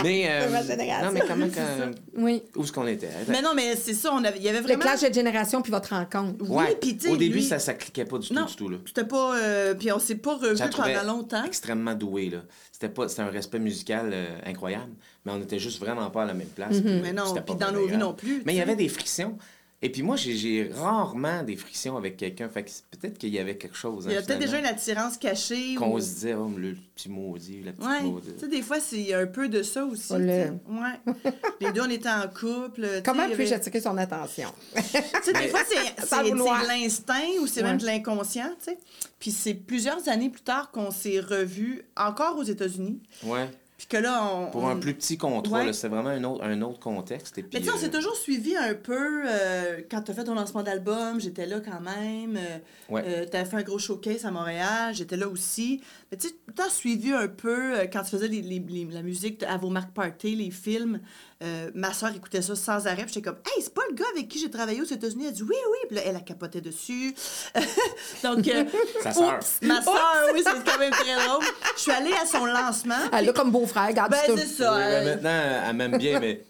Speaker 3: Mais. euh,
Speaker 1: ma génération.
Speaker 3: non, mais comment. (laughs) que-
Speaker 1: Oui.
Speaker 3: où est-ce qu'on était?
Speaker 2: Mais non, mais c'est ça, on avait, il y avait
Speaker 1: Le
Speaker 2: vraiment.
Speaker 1: clash de génération puis votre rencontre.
Speaker 2: Oui,
Speaker 3: Ouais.
Speaker 2: puis
Speaker 3: Au début,
Speaker 2: lui-
Speaker 3: ça, ça cliquait pas du tout,
Speaker 2: Non,
Speaker 3: du tout, là.
Speaker 2: c'était pas. euh, puis on s'est pas revu
Speaker 3: Je la trouvais
Speaker 2: pendant longtemps.
Speaker 3: extrêmement doué là. C'était pas c'était un respect musical euh, incroyable, mais on était juste vraiment pas à la même place. puis,
Speaker 2: Mais non,
Speaker 3: c'était
Speaker 2: puis
Speaker 3: pas
Speaker 2: dans nos vies non plus,
Speaker 3: Mais il y avait des frictions. Et puis moi, j'ai- rarement des frictions avec quelqu'un. Fait que c'est- peut-être qu'il y avait quelque chose.
Speaker 2: Il y
Speaker 3: hein,
Speaker 2: a peut-être déjà une attirance cachée.
Speaker 3: Qu'on
Speaker 2: ou-
Speaker 3: se disait, oh, le petit maudit, la petite
Speaker 2: Ouais.
Speaker 3: maudite.
Speaker 2: Tu sais, des fois, c'est un peu de ça aussi.
Speaker 1: Oh, le-. (laughs)
Speaker 2: Ouais. Les deux, on était en couple.
Speaker 1: Comment puis-je
Speaker 2: avait-
Speaker 1: attirer son attention? (laughs)
Speaker 2: Tu sais, des fois, c'est (laughs) l'instinct ou c'est
Speaker 1: Ouais.
Speaker 2: même de l'inconscient, tu sais. Puis c'est plusieurs années plus tard qu'on s'est revus encore aux États-Unis.
Speaker 3: Ouais.
Speaker 2: Puis que là, on.
Speaker 3: Pour
Speaker 2: on-
Speaker 3: un plus petit contrat,
Speaker 2: Ouais.
Speaker 3: c'est vraiment un autre, un autre contexte. Et puis,
Speaker 2: Mais tu sais, on
Speaker 3: euh,
Speaker 2: s'est toujours suivi un peu. euh, quand tu as fait ton lancement d'album, j'étais là quand même. Euh,
Speaker 3: Ouais.
Speaker 2: tu as fait un gros showcase à Montréal, j'étais là aussi. Mais tu as suivi un peu euh, quand tu faisais les, les- les- la musique de- à vos marques party, les films. Euh, ma soeur écoutait ça sans arrêt. puis J'étais comme, hey, c'est pas le gars avec qui j'ai travaillé aux États-Unis. Elle dit, oui, oui. Puis là, elle a capoté dessus. (laughs) Donc, euh, (laughs)
Speaker 3: Sa sœur.
Speaker 2: oups, ma soeur, oui, c'est quand même très drôle. Je suis allée à son lancement.
Speaker 1: Elle a comme beau-frère, garde
Speaker 2: Ben, c'est ça.
Speaker 3: oui, maintenant, elle m'aime bien, mais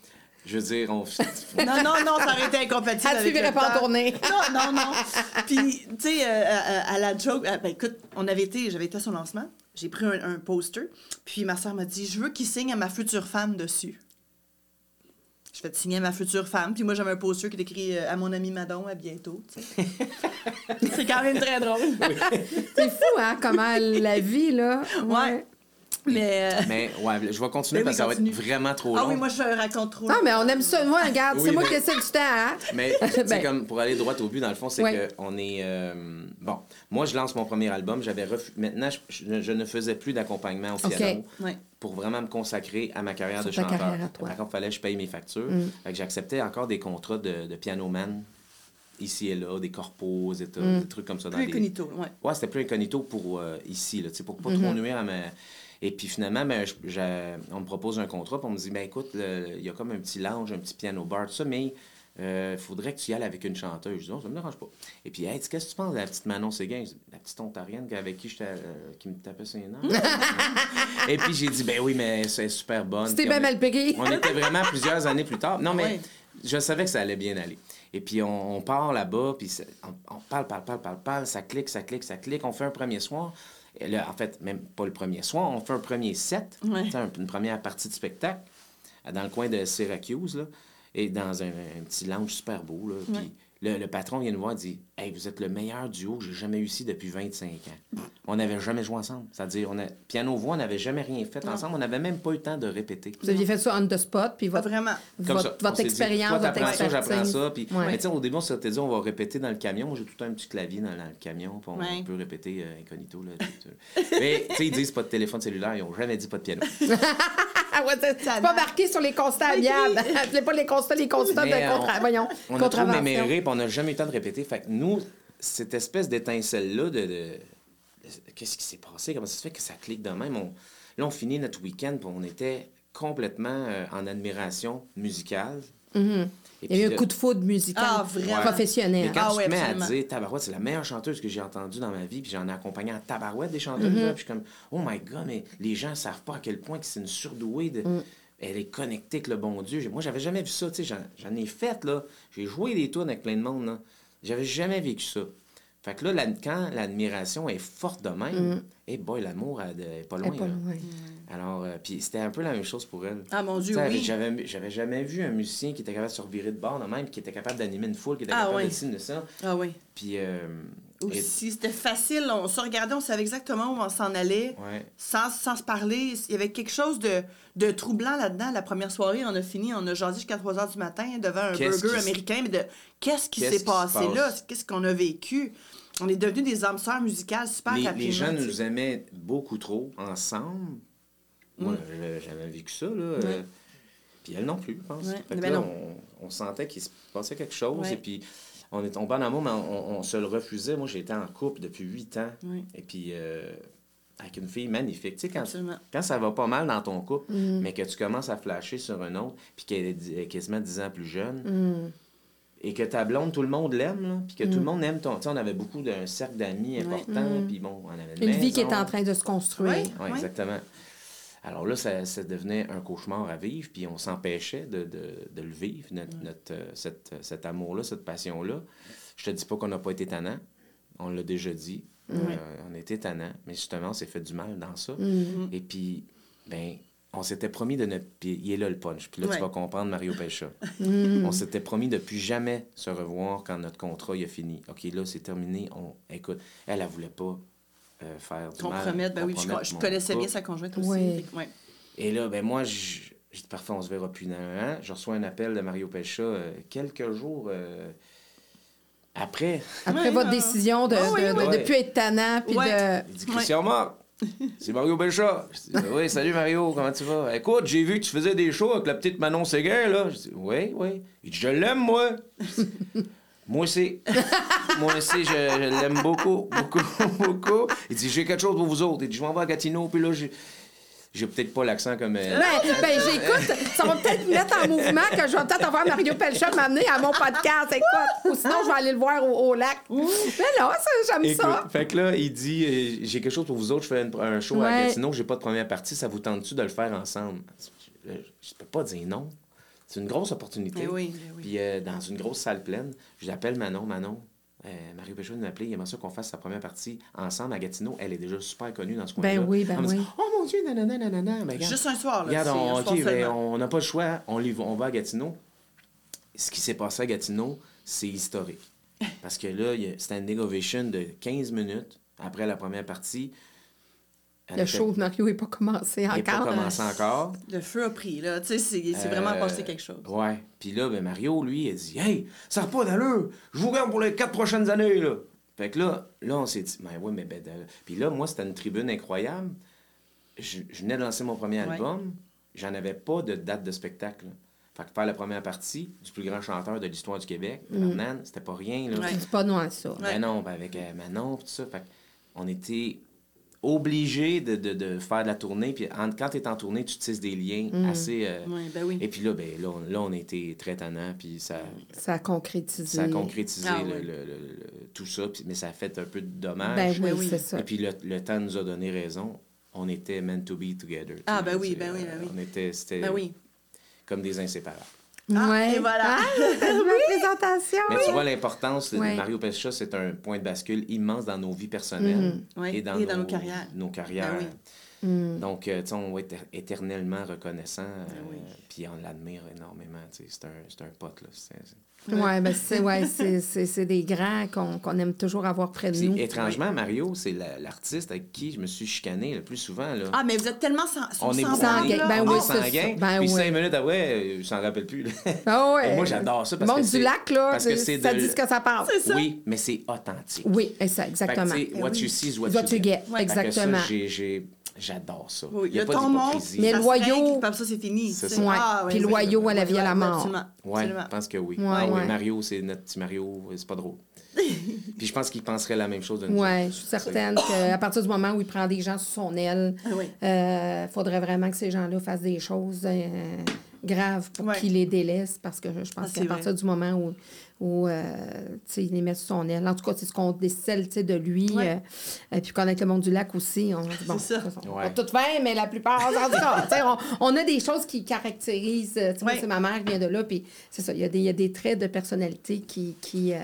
Speaker 3: je veux dire, on. (laughs)
Speaker 2: Non, non, non, ça aurait été incompatible.
Speaker 1: Elle
Speaker 2: le
Speaker 1: pas en tournée.
Speaker 2: Non, non, non. (laughs) Puis, tu sais, euh, à, à la joke, euh, ben écoute, on avait été, j'avais été à son lancement, j'ai pris un, un poster, puis ma soeur m'a dit Je veux qu'il signe à ma future femme dessus. Je vais te signer à ma future femme, puis moi j'avais un poster qui est écrit euh, à mon ami Madon, à bientôt. (laughs) C'est quand même très drôle.
Speaker 1: C'est fou, hein, comment la vie, là.
Speaker 2: Ouais. Mais. euh, (laughs)
Speaker 3: mais ouais, je vais continuer parce que ça va être vraiment trop long.
Speaker 2: Ah oui, moi je raconte trop.
Speaker 1: Non, mais on aime ça. Moi, regarde, c'est moi qui essaie du temps, hein?
Speaker 3: Mais (laughs)
Speaker 1: Ben.
Speaker 3: comme pour aller droit au but, dans le fond, c'est
Speaker 1: Ouais.
Speaker 3: que on est. euh, bon, moi, je lance mon premier album. J'avais refu- Maintenant, je, je- je ne faisais plus d'accompagnement au piano pour vraiment me consacrer à ma carrière
Speaker 1: Sur
Speaker 3: de
Speaker 1: ta
Speaker 3: chanteur.
Speaker 1: carrière.
Speaker 3: Par contre, il fallait que je paye mes factures.
Speaker 1: Mm.
Speaker 3: Fait que j'acceptais encore des contrats de, de pianoman ici et là, des corpos, des,
Speaker 1: Mm.
Speaker 3: des trucs comme ça. Dans
Speaker 2: Plus
Speaker 3: des...
Speaker 2: incognito, ouais.
Speaker 3: Ouais, c'était plus incognito pour euh, ici, là, tu sais, pour pas
Speaker 1: Mm-hmm.
Speaker 3: trop nuire à ma. Et puis finalement, ben, je- on me propose un contrat, puis on me dit, ben écoute, il y a comme un petit lounge, un petit piano bar, tout ça, mais il faudrait que tu y ailles avec une chanteuse. Je dis, non, ça me dérange pas. Et puis, hey, qu'est-ce que tu penses de la petite Manon Séguin? Je dis, la petite Ontarienne avec qui, j'étais, euh, qui me tapait ses noms. (laughs) Et puis j'ai dit, ben oui, mais c'est super bonne.
Speaker 1: C'était bien
Speaker 3: on
Speaker 1: mal payé.
Speaker 3: On était vraiment plusieurs années plus tard. Non, mais je savais que ça allait bien aller. Et puis, on, part là-bas, puis on, parle, parle, parle, parle, parle, ça clique, ça clique, ça clique. On fait un premier soir. Et là, en fait, même pas le premier soir, on fait un premier set, une première partie de spectacle dans le coin de Syracuse, là, et dans un, petit lounge super beau. Là, puis le, patron vient nous voir et dit Hey, vous êtes le meilleur duo que j'ai jamais eu ici depuis 25 ans. On n'avait jamais joué ensemble. C'est-à-dire, on a, piano-voix, on n'avait jamais rien fait ensemble. On n'avait même pas eu le temps de répéter.
Speaker 1: Vous aviez fait ça on the spot, puis votre,
Speaker 2: vraiment.
Speaker 1: votre, votre expérience, votre expérience. ça,
Speaker 3: j'apprends ça. Puis, mais au début, on s'était dit on va répéter dans le camion. J'ai tout un petit clavier dans, le camion, puis on, peut répéter euh, incognito. Là, mais, tu sais, ils disent pas de téléphone cellulaire, ils n'ont jamais dit pas de piano. (laughs)
Speaker 1: c'est pas marqué sur les constats amiables. (laughs) c'est pas les constats, les constats de
Speaker 3: contre... Voyons, on a trop méméré, puis on n'a jamais eu le temps de répéter. Fait que nous, cette espèce d'étincelle-là de... Qu'est-ce qui s'est passé? Comment ça se fait que ça clique de même? Là, on finit notre week-end, puis on était complètement euh, en admiration musicale.
Speaker 1: Mm-hmm. Il y a eu un coup de foudre musical ah, professionnel.
Speaker 3: Mais quand ah, tu te mets à dire Tabarouette, c'est la meilleure chanteuse que j'ai entendue dans ma vie, puis j'en ai accompagné en Tabarouette des chanteuses, mm-hmm. puis je suis comme, oh my God, mais les gens savent pas à quel point que c'est une surdouée de. Mm. Elle est connectée avec le bon Dieu. Moi, j'avais jamais vu ça, tu sais, j'en ai fait, là. J'ai joué des tours avec plein de monde, là. J'avais jamais vécu ça. Fait que là, quand l'admiration est forte de même, mm. et boy, l'amour est pas loin. Alors, euh, puis c'était un peu la même chose pour elle.
Speaker 2: Ah mon Dieu, oui.
Speaker 3: J'avais, j'avais jamais vu un musicien qui était capable de se revirer de bord de même, qui était capable d'animer une foule, qui était ah capable de signer de ça.
Speaker 2: Ah oui.
Speaker 3: Puis... Euh,
Speaker 2: Aussi, c'était facile. On se regardait, on savait exactement où on s'en allait, sans, sans, se parler. Il y avait quelque chose de, de troublant là-dedans. La première soirée, on a fini, on a jasé jusqu'à 3 h du matin devant un burger américain, mais de qu'est-ce qui s'est passé là? Qu'est-ce qu'on a vécu? On est devenus des âmes sœurs musicales super
Speaker 3: les,
Speaker 2: rapidement.
Speaker 3: Les gens nous aimaient beaucoup trop ensemble. Moi, j'avais vécu ça, là. Euh, puis elle non plus, je pense. Ben là, on, sentait qu'il se passait quelque chose. Et puis, on est tombé en amour, mais on, se le refusait. Moi, j'étais en couple depuis huit ans. Et puis, euh, avec une fille magnifique. Tu sais, quand, quand ça va pas mal dans ton couple, mm. mais que tu commences à flasher sur un autre, puis qu'elle est quasiment dix ans plus jeune, mm et que ta blonde, tout le monde l'aime, puis que tout le mm. monde aime ton. Tu sais, on avait beaucoup d'un cercle d'amis important, puis bon, on avait
Speaker 1: une, vie qui était en train de se construire.
Speaker 3: Oui, exactement. Alors là, ça, ça, devenait un cauchemar à vivre, puis on s'empêchait de, de, de, le vivre, notre, notre euh, cette, cet amour-là, cette passion-là. Je te dis pas qu'on n'a pas été tannant, on l'a déjà dit. Euh, on était tannant, mais justement, on s'est fait du mal dans ça. Et puis, ben on s'était promis de ne... Puis il est là le punch. Puis là, tu vas comprendre Mario Pécha. (laughs) Mm. on s'était promis de plus jamais se revoir quand notre contrat il a fini. OK, là, c'est terminé. On... Écoute, elle, elle voulait pas euh, faire du
Speaker 2: mal. ben oui, je, connaissais bien sa conjointe aussi. Oui.
Speaker 3: Et là, ben moi, je, dis parfait, on se verra plus dans un an. Je reçois un appel de Mario Pécha euh, quelques jours... Euh, après.
Speaker 1: Après votre décision de ne plus être tannant. Puis de...
Speaker 3: Il dit Christian Marc, c'est Mario Belchat. oui, salut Mario, comment tu vas? Écoute, j'ai vu que tu faisais des shows avec la petite Manon Séguin, là. Je dis, oui, oui. Il dit, je l'aime, moi. Moi aussi. (laughs) moi aussi, je, l'aime beaucoup, beaucoup, (laughs) beaucoup. Il dit, j'ai quelque chose pour vous autres. Il dit, je m'en vais à Gatineau, puis là, j'ai j'ai peut-être pas l'accent comme.
Speaker 1: Ben, ben j'écoute, ça va peut-être me mettre en mouvement que je vais peut-être avoir Mario Pelcha m'amener à mon podcast. Écoute, ou sinon, je vais aller le voir au, lac. Mais non, j'aime ça.
Speaker 3: Fait que là, il dit euh, J'ai quelque chose pour vous autres, je fais un show à Gatineau, j'ai pas de première partie, ça vous tente-tu de le faire ensemble? Je, je peux pas dire non. C'est une grosse opportunité.
Speaker 2: Oui, ben oui.
Speaker 3: Puis euh, dans une grosse salle pleine, je l'appelle Manon, Manon. Euh, Marie Péchaud m'a appelé, il aimerait ça qu'on fasse sa première partie ensemble à Gatineau. Elle est déjà super connue dans ce coin-là.
Speaker 1: Ben oui, ben oui.
Speaker 3: oh mon Dieu, nanana, nanana.
Speaker 2: Mais Juste un soir, là.
Speaker 3: Regarde, on, ben, on n'a pas le choix, on, on va à Gatineau. Ce qui s'est passé à Gatineau, c'est historique. (laughs) Parce que là, a standing ovation de 15 minutes après la première partie.
Speaker 1: Le show de Mario n'est pas commencé encore. Il n'est pas
Speaker 3: commencé encore.
Speaker 2: Le feu a pris, là. Tu sais, c'est vraiment euh, passé quelque chose.
Speaker 3: Ouais. Puis là, ben Mario, lui, il a dit Hey, ça n'a pas d'allure. Je vous garde pour les quatre prochaines années, là. Fait que là, là on s'est dit Ben oui, mais ben. Puis là, moi, c'était une tribune incroyable. Je, venais de lancer mon premier album. J'en avais pas de date de spectacle. Fait que faire la première partie du plus grand chanteur de l'histoire du Québec, mm. c'était pas rien. Là.
Speaker 1: Ouais. pas non à ça.
Speaker 3: Ben non, ben avec euh, Manon, tout ça. Fait on était obligé de, de, de, faire de la tournée. Puis quand tu es en tournée, tu tisses des liens mm. assez.
Speaker 2: Euh, ben oui.
Speaker 3: Et puis là, ben, là, on, là, on était très tannant. Puis ça.
Speaker 1: Ça a concrétisé.
Speaker 3: Ça a concrétisé ah le, le, tout ça. Puis, mais ça a fait un peu de dommage.
Speaker 1: Ben, oui, c'est ça.
Speaker 3: Et puis le, le, temps nous a donné raison. On était meant to be together.
Speaker 2: Ah, ben oui, ben oui, ben oui.
Speaker 3: On était. C'était
Speaker 2: ben oui.
Speaker 3: comme des inséparables.
Speaker 1: Ah, ouais.
Speaker 2: Et voilà.
Speaker 1: Ah, (laughs) oui. présentation?
Speaker 3: Mais tu vois l'importance de Mario Pescia, c'est un point de bascule immense dans nos vies personnelles
Speaker 2: mm-hmm. et, dans, nos, carrières.
Speaker 3: Nos carrières. Ben mm. Donc, euh, tu sais, on va être éternellement reconnaissant, ben euh, puis on l'admire énormément. C'est un, un pote, là.
Speaker 1: Ouais, ben (laughs) c'est ouais, c'est des grands qu'on aime toujours avoir près de nous.
Speaker 3: Étrangement, Mario, c'est l'artiste avec qui je me suis chicané le plus souvent. Là.
Speaker 2: Ah, mais vous êtes tellement sans,
Speaker 3: on est
Speaker 2: sanguin.
Speaker 3: Ben, on oui, est sanguin. Ben, puis cinq minutes après, je s'en rappelle plus. (laughs)
Speaker 1: Ah ouais.
Speaker 3: moi, j'adore ça parce
Speaker 1: Monde
Speaker 3: que
Speaker 1: du lac, là, parce que ça
Speaker 3: de...
Speaker 1: dit ce que ça parle.
Speaker 2: Ça.
Speaker 3: Oui, mais c'est authentique.
Speaker 1: Oui, ça, exactement.
Speaker 3: Fait que, what you see is what,
Speaker 1: what you get. Exactement.
Speaker 3: J'ai J'adore ça.
Speaker 2: Oui, il y a le pas d'hypocrisie. Mais
Speaker 1: le loyau.
Speaker 2: Comme ça, c'est fini.
Speaker 3: C'est
Speaker 1: ça. Ouais. Ah, Puis le loyau à la vie à la mort.
Speaker 3: Oui, je pense que oui. Ah. Mario, c'est notre petit Mario, c'est pas drôle. (laughs) Puis je pense qu'il penserait la même chose de nous.
Speaker 1: Oui, je suis certaine qu'à partir du moment où il prend des gens sous son aile, il ah euh, faudrait vraiment que ces gens-là fassent des choses euh, graves pour qu'il les délaisse parce que je pense qu'à partir du moment où ou euh, il les met sous son aile. En tout cas, c'est ce qu'on décèle de lui. et euh, euh, puis connaître le monde du lac aussi. On, bon, ça. on tout fait, mais la plupart, en tout cas, on, a des choses qui caractérisent. C'est ma mère qui vient de là, puis c'est ça. Il y, a des, y a des traits de personnalité qui. qui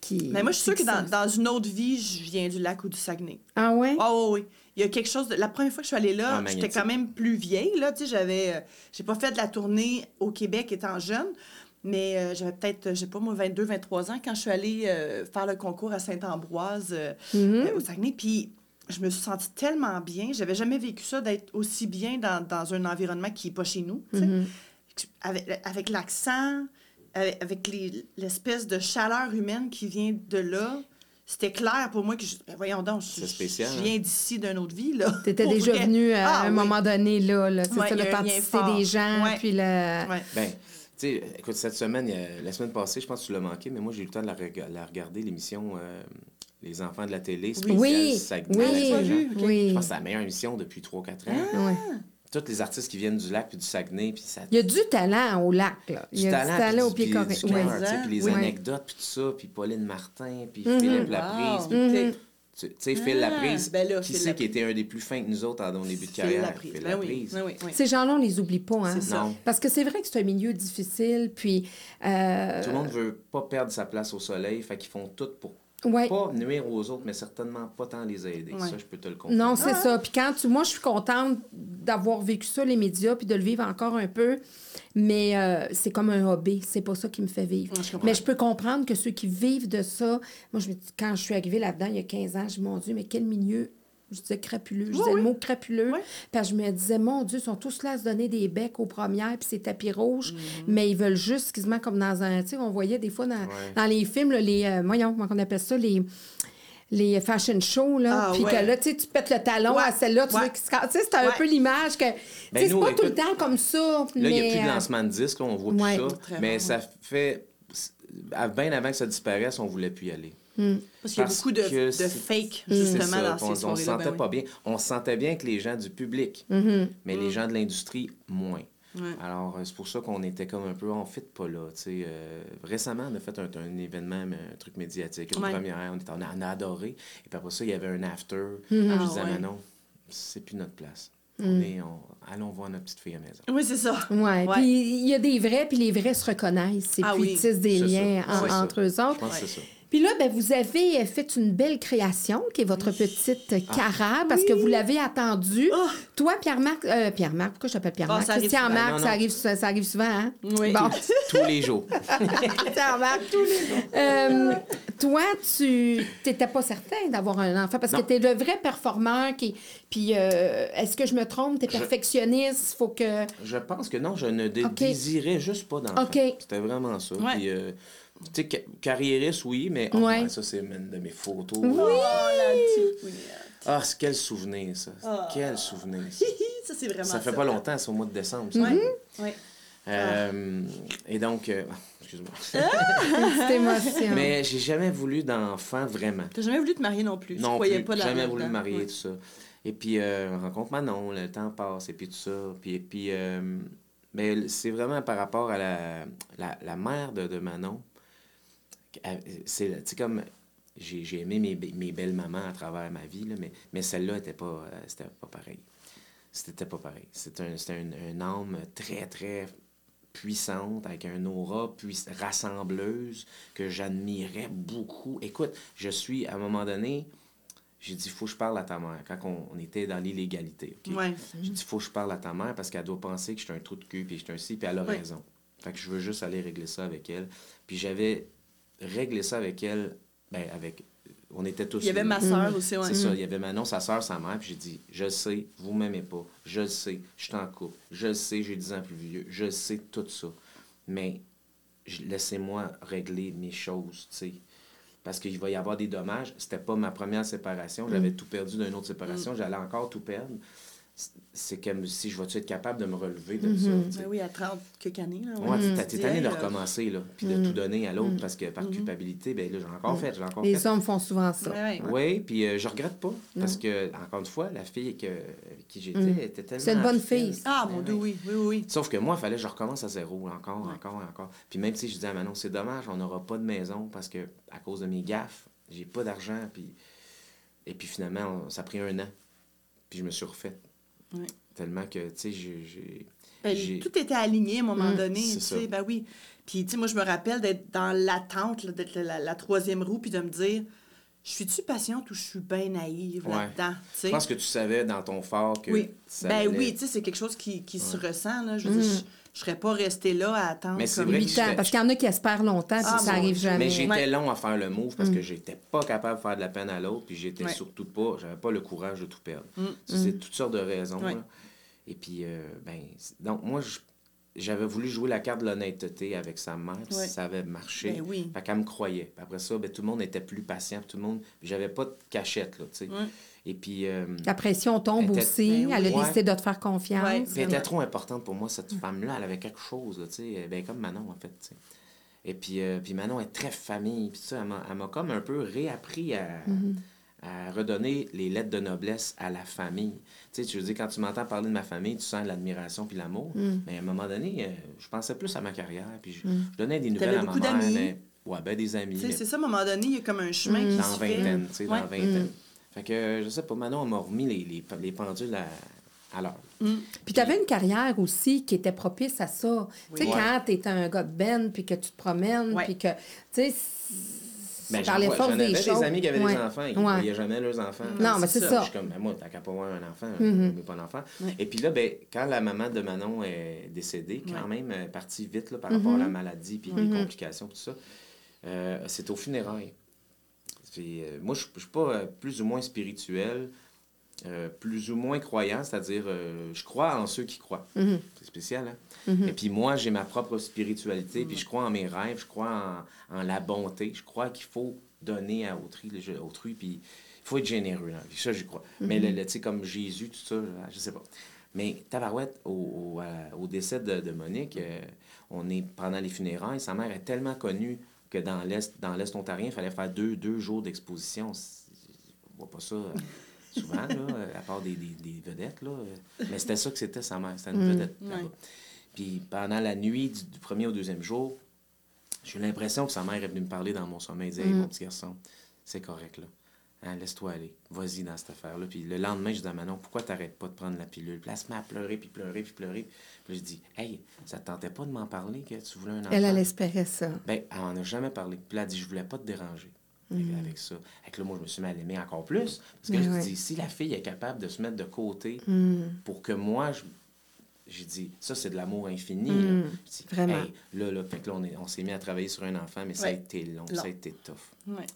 Speaker 1: qui,
Speaker 2: mais moi, je suis sûre que dans, dans, une autre vie, je viens du lac ou du Saguenay.
Speaker 1: Ah ouais?
Speaker 2: Oh, oui, oui. Il y a quelque chose de... La première fois que je suis allée là, ah, j'étais quand même plus vieille, là. Tu sais, j'avais... j'ai pas fait de la tournée au Québec étant jeune. Mais euh, j'avais peut-être, je sais pas, moi, 22, 23 ans quand je suis allée euh, faire le concours à Saint-Ambroise, euh, mm-hmm. au Saguenay. Puis je me suis sentie tellement bien. J'avais jamais vécu ça, d'être aussi bien dans, dans, un environnement qui n'est pas chez nous. Mm-hmm. Avec, avec l'accent, avec, l'espèce de chaleur humaine qui vient de là. C'était clair pour moi que, je, ben, voyons donc, je,
Speaker 3: spécial,
Speaker 2: je viens d'ici d'une autre vie. là.
Speaker 1: Tu étais déjà venu à ah un moment donné, là. là. C'est ça, l'authenticité des gens, puis le...
Speaker 3: Ben, tu sais, écoute, cette semaine, la semaine passée, je pense que tu l'as manqué, mais moi, j'ai eu le temps de la, regarder, l'émission euh, Les enfants de la télé, spéciale
Speaker 1: oui, oui, oui,
Speaker 3: Je pense que c'est la meilleure émission depuis 3-4 ans. Ah. Tous les artistes qui viennent du lac puis du Saguenay. Puis ça...
Speaker 1: Il y a du talent au lac, là. Il y a du talent, au pied carré.
Speaker 3: Puis les anecdotes, puis tout ça, puis Pauline Martin, puis mm-hmm. Philippe Laprise. Mm-hmm. Tu sais, Phil ah, Laprise, ben qui sait qui était un des plus fins que nous autres dans nos débuts de carrière? Phil ben Laprise.
Speaker 1: Ces gens-là, on les oublie pas. Hein? Parce que c'est vrai que c'est un milieu difficile, puis... Euh...
Speaker 3: Tout le monde veut pas perdre sa place au soleil, fait qu'ils font tout pour pas nuire aux autres, mais certainement pas tant les aider. Ça, je peux te le confirmer.
Speaker 1: Non, c'est ça. Puis quand tu... Moi, je suis contente d'avoir vécu ça, les médias, puis de le vivre encore un peu. Mais euh, c'est comme un hobby. C'est pas ça qui me fait vivre. mais je peux comprendre que ceux qui vivent de ça... Moi, je quand je suis arrivée là-dedans, il y a 15 ans, je me mon Dieu, mais quel milieu je disais crapuleux. Je disais le mot crapuleux. Parce que je me disais, mon Dieu, ils sont tous là à se donner des becs aux premières, puis c'est tapis rouge, mhm. mais ils veulent juste, quasiment comme dans un. Tu sais, on voyait des fois dans, dans les films, les. Euh, voyons, comment on appelle ça, les les fashion shows, là, ah, puis que là, tu pètes le talon à celle-là, tu sais, c'est un peu l'image que, ben, c'est pas tout le temps comme ça.
Speaker 3: Là, il n'y a plus de euh, lancement de disques, on voit plus ça, mais ça fait, bien avant que ça disparaisse, on voulait plus y aller.
Speaker 2: Hmm. Parce qu'il y a beaucoup de, de fake, justement, dans ces soirées
Speaker 3: On se sentait
Speaker 2: ben
Speaker 3: pas bien. On se sentait bien avec les gens du public, mm-hmm. mais les mm. gens de l'industrie, moins. Alors, euh, c'est pour ça qu'on était comme un peu, on ne fit pas là. Euh, récemment, on a fait un, un, événement, un truc médiatique, une première, on, était, on, a, adoré. Et puis après ça, il y avait un after. Mm-hmm. Je disais, ah, non, c'est plus notre place. Mm. On est, allons voir notre petite fille à la maison.
Speaker 2: Oui, c'est ça.
Speaker 1: Ouais. Puis il y a des vrais, puis les vrais se reconnaissent. Et ah, puis ils tissent des liens entre eux autres. Je
Speaker 3: pense que c'est ça.
Speaker 1: Puis là, ben, vous avez fait une belle création, qui est votre petite ah. cara, parce que vous l'avez attendue. Oh. Toi, Pierre-Marc... Euh, Pierre-Marc, pourquoi je t'appelle Pierre-Marc? Christian-Marc, ça, arrive, ça, arrive souvent, hein?
Speaker 2: Oui.
Speaker 3: Bon. (laughs) tous les jours. (laughs)
Speaker 1: Pierre-Marc, tous les jours. Euh, toi, tu n'étais pas certain d'avoir un enfant, parce que tu es le vrai performeur qui... Puis, euh, est-ce que je me trompe? Tu es perfectionniste? Faut que...
Speaker 3: Je pense que non, je ne désirais juste pas d'enfant. C'était vraiment ça. Puis, tu sais, carriériste, oui, mais oh, ça, c'est une de mes photos.
Speaker 1: Oui! Oh,
Speaker 3: ah, quel souvenir, ça. Ah. Quel souvenir. Ça, (laughs)
Speaker 2: ça c'est vraiment
Speaker 3: ça. fait pas longtemps, c'est au mois de décembre. Ça.
Speaker 2: Oui. oui.
Speaker 3: Euh, et donc, euh, excuse-moi.
Speaker 1: Ah! (laughs) émotion.
Speaker 3: Mais j'ai jamais voulu d'enfant vraiment.
Speaker 2: T'as jamais voulu te marier non plus?
Speaker 3: Non, plus, pas jamais voulu me marier, tout ça. Et puis, euh, rencontre Manon, le temps passe, et puis tout ça. Puis, puis euh, mais c'est vraiment par rapport à la, la, la mère de, de Manon c'est comme j'ai aimé mes, mes, belles mamans à travers ma vie, là, mais, mais celle-là n'était pas, euh, c'était pas pareil. C'était pas pareil. C'était un, un, un, âme très, très puissante, avec un aura puis rassembleuse, que j'admirais beaucoup. Écoute, je suis, à un moment donné, j'ai dit, il faut que je parle à ta mère, quand on, était dans l'illégalité. OK? J'ai dit, il faut que je parle à ta mère parce qu'elle doit penser que je suis un trou de cul, puis je suis un ci, puis elle a raison. Fait que je veux juste aller régler ça avec elle. Puis j'avais réglé ça avec elle, ben, avec on était tous.
Speaker 2: Il y avait ma soeur mm. aussi,
Speaker 3: ouais. C'est ça. Il y avait Manon, sa soeur, sa mère. Puis j'ai dit Je sais, vous m'aimez pas. Je le sais, je suis en couple. Je le sais, j'ai 10 ans plus vieux. Je sais tout ça. Mais laissez-moi régler mes choses, tu sais. Parce qu'il va y avoir des dommages. C'était pas ma première séparation. J'avais mm. tout perdu d'une autre séparation. J'allais encore tout perdre c'est comme si je vais être capable de me relever de ça.
Speaker 2: Mhm. Ben oui, à 30 quelques années. Là,
Speaker 3: ouais, ouais t'es tanné de recommencer, là, puis de tout mhm. donner à l'autre, mhm. parce que par culpabilité, ben là, j'ai encore fait, j'ai encore
Speaker 1: Les hommes font souvent ça.
Speaker 3: Oui, puis euh, je regrette pas, parce que, encore une fois, la fille que, avec qui j'étais était tellement...
Speaker 1: C'est une bonne fille.
Speaker 2: Ah, mon Dieu, oui, oui, oui.
Speaker 3: Sauf que moi, il fallait que je recommence à zéro, encore, encore, encore. Puis même si je disais à Manon, c'est dommage, on n'aura pas de maison, parce que à cause de mes gaffes, j'ai pas d'argent, puis... Et puis finalement, ça a pris un an, puis je me suis refait. Oui. Tellement que, tu sais, j'ai.
Speaker 2: Ben, tout était aligné à un moment mm. donné, tu sais, ben oui. Puis, tu sais, moi, je me rappelle d'être dans l'attente, d'être la, troisième roue, puis de me dire, je suis-tu patiente ou je suis bien naïve là-dedans?
Speaker 3: Je pense que tu savais dans ton fort que.
Speaker 2: Oui. Ben oui, tu sais, c'est quelque chose qui, qui se ressent, là. Je veux dire, mm. Je, serais pas restée là à attendre mais
Speaker 1: comme 8 ans. Parce qu'il y en a qui espèrent longtemps, puis ah, ça arrive jamais.
Speaker 3: Mais j'étais long à faire le move parce que mm. j'étais pas capable de faire de la peine à l'autre, puis j'étais surtout pas, j'avais pas le courage de tout perdre. C'est toutes sortes de raisons. Là. Et puis, euh, ben, donc, moi, j'avais voulu jouer la carte de l'honnêteté avec sa mère, ça avait marché.
Speaker 2: Ben oui.
Speaker 3: Fait qu'elle me croyait. après ça, ben, tout le monde était plus patient, tout le monde... J'avais pas de cachette, là, tu sais. Et puis... Euh,
Speaker 1: la pression tombe aussi. Ben elle a décidé de te faire confiance.
Speaker 3: elle était trop importante pour moi, cette femme-là. Elle avait quelque chose, tu sais. Ben, comme Manon, en fait, tu sais. Et puis, euh, puis Manon est très famille. Puis ça, elle m'a comme un peu réappris à... Mm-hmm à redonner les lettres de noblesse à la famille. Tu sais, tu veux dire, quand tu m'entends parler de ma famille, tu sens l'admiration puis l'amour. Mm. Mais à un moment donné, euh, je pensais plus à ma carrière, puis je, mm. donnais des nouvelles à ma mère. Mais, ouais, ben des amis.
Speaker 2: C'est ça, à un moment donné, il y a comme un chemin mm. qui
Speaker 3: Dans vingtaine, tu sais, dans vingtaine. Fait que, je sais pas, maintenant, on m'a remis les, les, les pendules à, à l'heure.
Speaker 1: Puis tu avais une carrière aussi qui était propice à ça. Tu sais, quand tu es un gars de Ben, puis que tu te promènes, puis que, tu sais,
Speaker 3: ben, par les forces des choses. des amis qui avaient des enfants, ils ne voyaient jamais leurs enfants.
Speaker 1: Non, mais c'est ça.
Speaker 3: Je suis comme, ben, moi, t'as qu'à pas avoir un enfant, mm -hmm. mais pas d'enfant. Et puis là, ben, quand la maman de Manon est décédée, quand même, elle est partie vite là, par rapport à la mm-hmm. maladie puis les mm-hmm. complications, tout ça, euh, c'est au funérailles. Euh, moi, je ne suis pas euh, plus ou moins spirituel. Euh, plus ou moins croyant, c'est-à-dire euh, je crois en ceux qui croient. Mhm. C'est spécial, hein? Mhm. Et puis moi, j'ai ma propre spiritualité, puis je crois en mes rêves, je crois en, la bonté, je crois qu'il faut donner à autrui, autrui puis il faut être généreux dans Ça, je crois. Mais mhm. le, tu sais, comme Jésus, tout ça, je sais pas. Mais Tabarouette, au, au, décès de, Monique, euh, on est pendant les funérailles, sa mère est tellement connue que dans l'Est, dans l'Est ontarien, il fallait faire deux, deux jours d'exposition. On voit pas ça souvent, là, euh, à part des, des, des vedettes. Là. Mais c'était ça que c'était sa mère, c'était une mm. vedette. Puis pendant la nuit du, premier au deuxième jour, j'ai eu l'impression que sa mère est venue me parler dans mon sommeil. Elle disait mm. mon petit garçon, c'est correct, là. Hein, laisse-toi aller. Vas-y dans cette affaire-là. Puis le lendemain, je dis à Manon, pourquoi t'arrêtes pas de prendre la pilule? Puis elle se met à pleurer, puis pleurer, puis pleurer. Puis je dis, hey, ça te tentait pas de m'en parler que tu voulais un enfant?
Speaker 1: Elle, elle espérait ça.
Speaker 3: Ben, elle m'en a jamais parlé. Puis elle a dit, je voulais pas te déranger. Mm. avec ça. Avec là, moi, je me suis mal aimé encore plus. Parce que je dis, si la fille est capable de se mettre de côté mm. pour que moi, je, j'ai dit, ça, c'est de l'amour infini.
Speaker 1: Mm. Vraiment.
Speaker 3: là, là, fait que là, on, on s'est mis à travailler sur un enfant, mais ça a été long, ça a été tough.
Speaker 2: Ouais.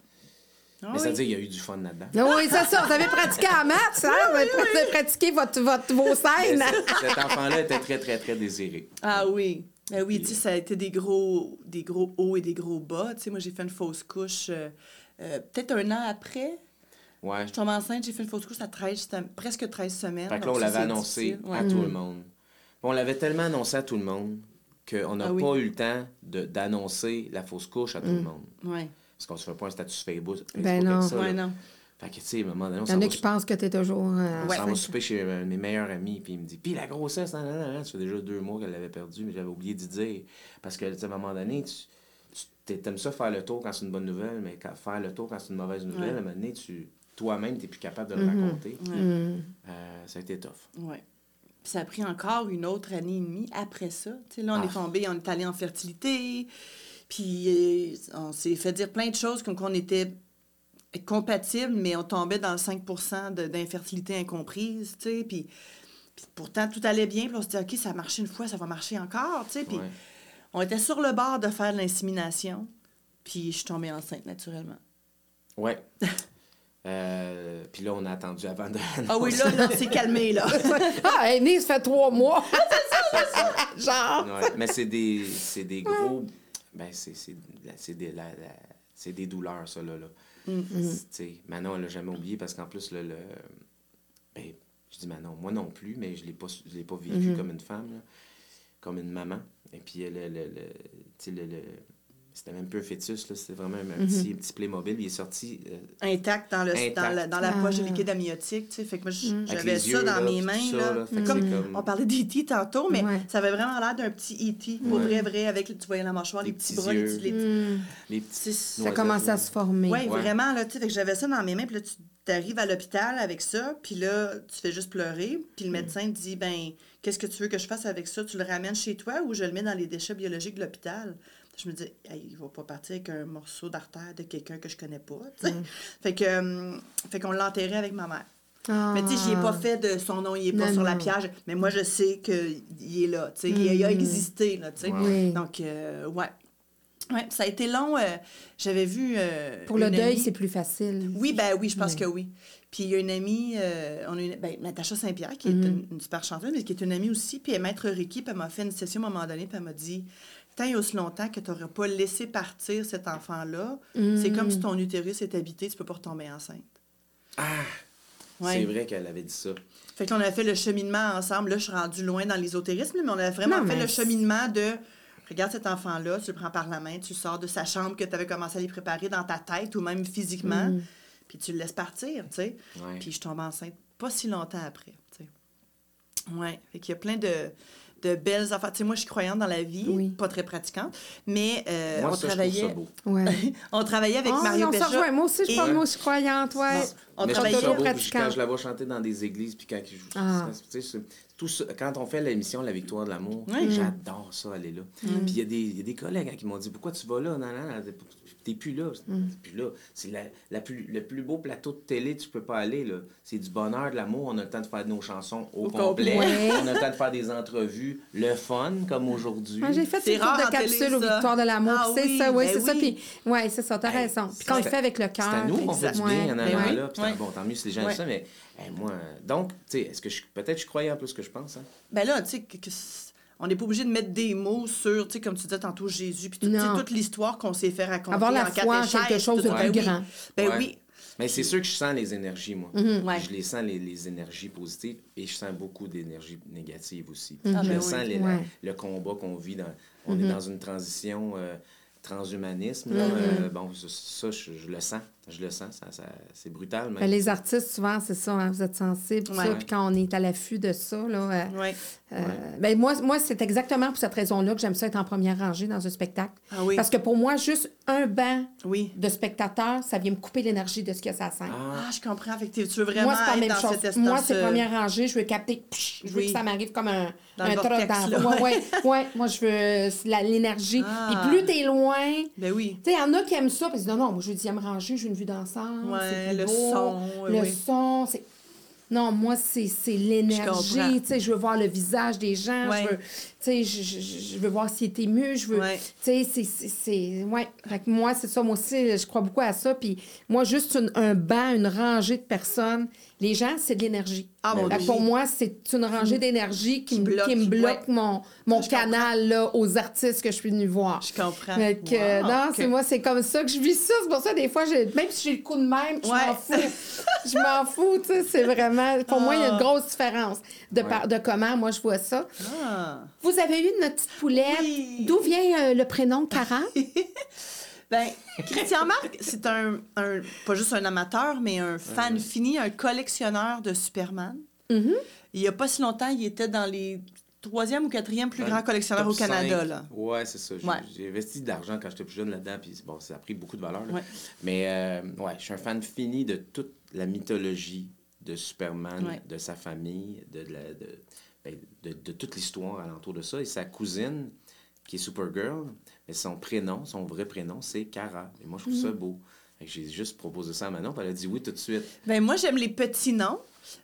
Speaker 3: Ah mais ça veut dire qu'il y a eu du fun là-dedans.
Speaker 1: Ah oui, c'est ça. Vous avez pratiqué en maths, hein? Vous avez pratiqué votre, votre, vos scènes.
Speaker 3: Cet enfant-là était très, très, très désiré.
Speaker 2: Ah oui. Ben oui, tu sais, ça a été des gros, des gros hauts et des gros bas. Tu sais, moi, j'ai fait une fausse couche euh, euh, peut-être un an après.
Speaker 3: Ouais.
Speaker 2: Je tombe enceinte, j'ai fait une fausse couche à 13, presque 13 semaines.
Speaker 3: Fait que là, on l'avait annoncé à tout le mm. monde. On l'avait tellement annoncé à tout le monde qu'on n'a ah pas eu le temps d'annoncer la fausse couche à tout le mm. monde.
Speaker 2: Ouais.
Speaker 3: Parce qu'on se fait pas un statut Facebook.
Speaker 1: Ben non. Ça, ouais,
Speaker 2: non.
Speaker 3: Fait que, tu sais, à un moment donné,
Speaker 1: on Il y en a qui pensent que tu es toujours.
Speaker 3: Euh, on s'en va souper chez euh, mes meilleurs amis, puis il me dit, puis la grossesse, non, non, non, ça fait déjà deux mois qu'elle l'avait perdue, mais j'avais oublié d'y dire. Parce que, tu sais, à un moment donné, tu t'aimes ça faire le tour quand c'est une bonne nouvelle, mais faire le tour quand c'est une mauvaise nouvelle, à un moment donné, tu, toi-même, tu n'es plus capable de le mm-hmm. raconter. Euh, ça a été tough.
Speaker 2: Oui. Puis ça a pris encore une autre année et demie après ça. sais, là, on est ah. tombé, on est allé en fertilité. Puis euh, on s'est fait dire plein de choses comme qu'on était compatibles, mais on tombait dans le 5% d'infertilité incomprise, tu sais. Puis, pourtant, tout allait bien. Puis on se dit, OK, ça a marché une fois, ça va marcher encore, tu sais. Puis on était sur le bord de faire l'insémination. Puis je suis tombée enceinte naturellement.
Speaker 3: Ouais. (laughs) Euh, puis là, on a attendu avant de.
Speaker 2: Ah oui, là, là c'est calmé, là. (laughs)
Speaker 1: ah, née, ça fait trois mois. (laughs) c'est ça,
Speaker 3: Genre. Ouais, mais c'est des, des gros. Ben, c'est des, la, des douleurs, ça, là. là. Mm -hmm. Manon, elle l'a jamais oublié parce qu'en plus, le, le. Ben, je dis Manon, moi non plus, mais je ne l'ai pas vécu mm-hmm. comme une femme, là, comme une maman. Et puis, le, le, le, le c'était même peu un fœtus, c'était vraiment un, mhm. petit, petit Playmobil. Il est sorti. Euh,
Speaker 2: intact dans, le, dans la, dans la poche de ah. liquide amniotique. Fait que moi, mhm. j'avais ça dans mes mains. là. comme, On parlait d'E.T. tantôt, mais ça avait vraiment l'air d'un petit E.T. Pour vrai, vrai, avec, tu voyais la mâchoire, les, petits, bras, les,
Speaker 1: les, petits. Ça commençait à se former.
Speaker 2: Oui, vraiment. Là, fait que j'avais ça dans mes mains. Puis là, tu arrives à l'hôpital avec ça. Puis là, tu fais juste pleurer. Puis le mm. médecin te dit, ben qu'est-ce que tu veux que je fasse avec ça? Tu le ramènes chez toi ou je le mets dans les déchets biologiques de l'hôpital? Je me dis, il va pas partir avec un morceau d'artère de quelqu'un que je connais pas. Mm. Fait que euh, fait qu'on l'a enterré avec ma mère. Mais tu sais, j'ai pas fait de son nom, il est pas sur la piage. Mais moi, je sais qu'il est là. Tu sais, il, a mm. existé. Là, tu sais. Donc, euh, ouais. Ouais, ça a été long. Euh, j'avais vu.
Speaker 1: Pour le deuil, c'est plus facile.
Speaker 2: Oui, ben oui, je pense que oui. Puis il y a une amie, on a une, ben, Natacha Saint-Pierre, qui est mm-hmm. une, super chanteuse, mais qui est une amie aussi. Puis elle est maître Ricky, puis elle m'a fait une session à un moment donné, puis elle m'a dit tant et aussi longtemps que tu n'aurais pas laissé partir cet enfant-là, c'est comme si mm. ton utérus est habité, tu peux pas retomber enceinte.
Speaker 3: Ah! C'est vrai qu'elle avait dit ça.
Speaker 2: Fait qu'on a fait le cheminement ensemble. Là, je suis rendue loin dans l'ésotérisme, mais on a vraiment fait le cheminement de regarde cet enfant-là, tu le prends par la main, tu sors de sa chambre que tu avais commencé à lui préparer dans ta tête ou même physiquement, mm. puis tu le laisses partir, tu sais. Puis je tombe enceinte pas si longtemps après, tu sais. Ouais. Fait qu'il y a plein de de belles affaires. Tu sais, moi, je suis croyante dans la vie, pas très pratiquante, mais euh, on travaillait. (laughs) on travaillait avec oh, Mario
Speaker 1: Pécha. Moi aussi, je pense que moi, je suis croyante, ouais.
Speaker 3: On mais travaillait je pratiquante. Quand je la vois chanter dans des églises, puis quand je joue, ah. tout ça, quand on fait l'émission La Victoire de l'amour, j'adore ça, aller là. Mm. Puis il y, y, a des collègues hein, qui m'ont dit Pourquoi tu vas là? Non, non, non t'es plus là. Mm. plus là. C'est la, la plus, le plus beau plateau de télé, tu peux pas aller. là. C'est du bonheur, de l'amour. On a le temps de faire nos chansons au, complet. On a le temps de faire des entrevues, le fun, comme aujourd'hui.
Speaker 1: j'ai fait une coupe de capsules aux Victoires de l'amour. Ah c'est ça, oui, ben c'est ça. Puis, ouais, c'est ça, t'as raison. Puis quand on le fait avec le cœur. C'est
Speaker 3: à nous qu'on fait du bien en allant là. Puis bon, tant mieux si les gens aiment ça, mais moi, donc, tu sais, est-ce que je, peut-être je croyais un peu ce que je pense. Hein?
Speaker 2: Ben là, tu sais, que on n'est pas obligé de mettre des mots sur, tu sais, comme tu disais tantôt, Jésus, puis toute l'histoire qu'on s'est fait raconter.
Speaker 1: Avoir la foi en quelque chose de plus grand.
Speaker 2: Ben oui.
Speaker 3: Mais c'est sûr que je sens les énergies, moi. Mm-hmm. Je les sens, les, les, énergies positives, et je sens beaucoup d'énergies négatives aussi. Je ah, ben sens le combat qu'on vit. Dans, on est mm-hmm. dans une transition euh, transhumanisme. Euh, bon, ça, je, le sens. Je le sens. Ça, c'est brutal.
Speaker 1: Mais... Les artistes, souvent, c'est ça. Hein, vous êtes sensibles. Puis quand on est à l'affût de ça, là, euh, euh, ben, moi, moi c'est exactement pour cette raison-là que j'aime ça être en première rangée dans un spectacle. Ah Parce que pour moi, juste un banc de spectateurs, ça vient me couper l'énergie de ce que ça sent.
Speaker 2: Ah, je comprends. tu veux vraiment moi, c'est pas être même dans chose. Cette
Speaker 1: moi, c'est première rangée. Je veux capter. je veux que ça m'arrive comme un, dans un dans ouais, ouais, (laughs) ouais, Moi, je veux l'énergie. Et ah. plus t'es loin.
Speaker 2: Ben oui.
Speaker 1: Tu sais, il y en a qui aiment ça. Parce que non, non, moi, je veux dixième rangée, je veux une vue d'ensemble. Ouais, le son. Le son. C'est non, moi, c'est l'énergie. Je veux voir le visage des gens. Je, veux, je, je, je, veux voir s'il est ému. Je veux. Tu sais, c'est. Ouais. moi, c'est ça. Moi aussi, je crois beaucoup à ça. Puis moi, juste un banc, une rangée de personnes les gens, c'est de l'énergie. Ah, pour moi, c'est une rangée d'énergie qui, me bloque mon, mon canal là, aux artistes que je suis venue voir.
Speaker 2: Je comprends.
Speaker 1: Non, c'est moi, c'est comme ça que je vis ça. C'est pour ça, des fois, même si j'ai le coup de même, je m'en fous. je m'en fous, tu sais. C'est vraiment. Pour moi, il y a une ah. grosse différence de, de comment moi je vois ça. Ah. Vous avez eu notre petite poulette. D'où vient euh, le prénom Cara? (laughs)
Speaker 2: Ben, Christian Marc, c'est un, pas juste un amateur, mais un fan fini, un collectionneur de Superman. Mm-hmm. Il n'y a pas si longtemps, il était dans les troisième ou quatrième plus grands collectionneurs au Canada. Là.
Speaker 3: Ouais, c'est ça. J'ai investi de l'argent quand j'étais plus jeune là-dedans, puis bon, ça a pris beaucoup de valeur. Mais euh, ouais, je suis un fan fini de toute la mythologie de Superman, de sa famille, de, de, ben, de, de, toute l'histoire alentour de ça. Et sa cousine, qui est Supergirl, mais son prénom, son vrai prénom, c'est Cara. Et moi, je trouve ça mm. beau. J'ai juste proposé ça à Manon, puis elle a dit oui tout de suite.
Speaker 2: Ben moi, j'aime les petits noms.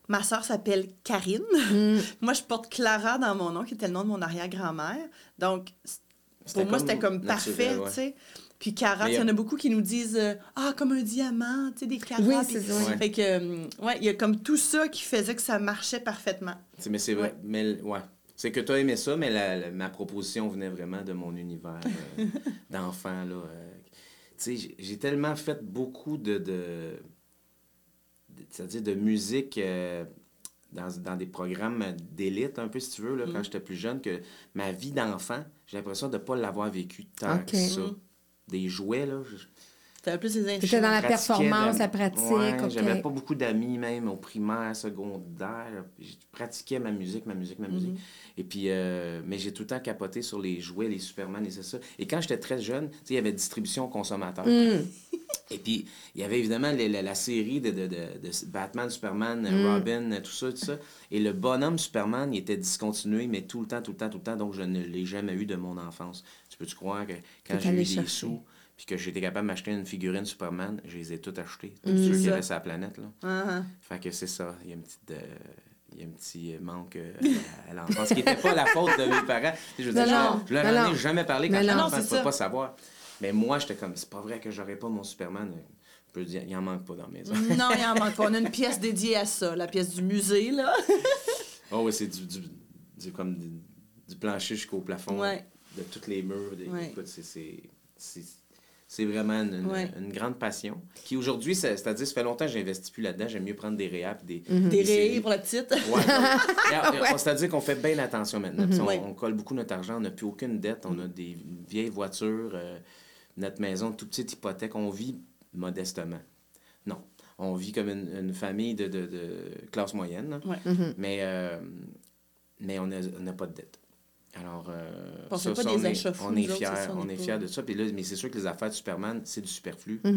Speaker 2: Ma soeur s'appelle Karine. Mm. (laughs) moi, je porte Clara dans mon nom, qui était le nom de mon arrière-grand-mère. Donc, pour moi, c'était comme parfait, tu sais. Puis Cara, il y en a beaucoup qui nous disent euh, Ah, comme un diamant, tu sais, des caras. Oui, c'est ça. Fait que, euh, ouais, il y a comme tout ça qui faisait que ça marchait parfaitement.
Speaker 3: mais c'est vrai. Mais, ouais. C'est que tu as aimé ça, mais la, ma proposition venait vraiment de mon univers euh, (laughs) d'enfant, là. tu sais, j'ai tellement fait beaucoup de. de, c'est-à-dire de musique. Dans, dans, des programmes d'élite, un peu, si tu veux, là, quand mm. j'étais plus jeune, que ma vie d'enfant, j'ai l'impression de ne pas l'avoir vécu tant que ça. Mm des jouets. Là.
Speaker 1: C'était plus des C'était dans la performance, la pratique. Ouais,
Speaker 3: J'avais pas beaucoup d'amis, même au primaire, secondaire. Je pratiquais ma musique, ma musique, ma musique. Mm-hmm. Et puis, euh, mais j'ai tout le temps capoté sur les jouets, les Superman et c'est ça. Et quand j'étais très jeune, il y avait distribution consommateur. Mm. Et puis, il y avait évidemment la, série de, de, de, Batman, Superman, mm. Robin, tout ça, tout ça. Et le bonhomme Superman, il était discontinué, mais tout le temps, tout le temps, tout le temps. Donc, je ne l'ai jamais eu de mon enfance. Tu peux-tu croire que quand j'ai eu des sous, puis que j'étais capable de m'acheter une figurine Superman, je les ai toutes achetées. Tous mm, ceux qui avaient sur la planète. Là. Uh-huh. Fait que c'est ça. Il y a une petite. Euh, il y a un petit manque euh, à l'enfance, qui n'était pas la faute de mes parents. Je veux dire, je, je, leur en ai jamais parlé quand j'étais enfant, je ne pouvais pas savoir. Mais moi, j'étais comme, c'est pas vrai que j'aurais pas mon Superman. Je peux dire, il en manque pas dans la maison.
Speaker 2: non, il en manque pas. On a une (laughs) pièce dédiée à ça, la pièce du musée, là.
Speaker 3: oh oui, c'est du, du, comme du, plancher jusqu'au plafond. De toutes les murs. Écoute, c'est c'est vraiment une, grande passion. Qui aujourd'hui, c'est-à-dire, ça fait longtemps que j'investis plus là-dedans. J'aime mieux prendre des réaps. Des,
Speaker 2: mm des, pour la petite. (laughs)
Speaker 3: ouais. C'est-à-dire qu'on fait bien attention maintenant. On, colle beaucoup notre argent. On n'a plus aucune dette. On a des vieilles voitures, euh, notre maison, toute petite hypothèque. On vit modestement. Non. On vit comme une, famille de, de, classe moyenne. Mais, euh, mais on n'a pas de dette. Alors, euh, ça, pas des on, est, on est fiers, on est fiers de ça. Puis là, mais c'est sûr que les affaires de Superman, c'est du superflu. (laughs)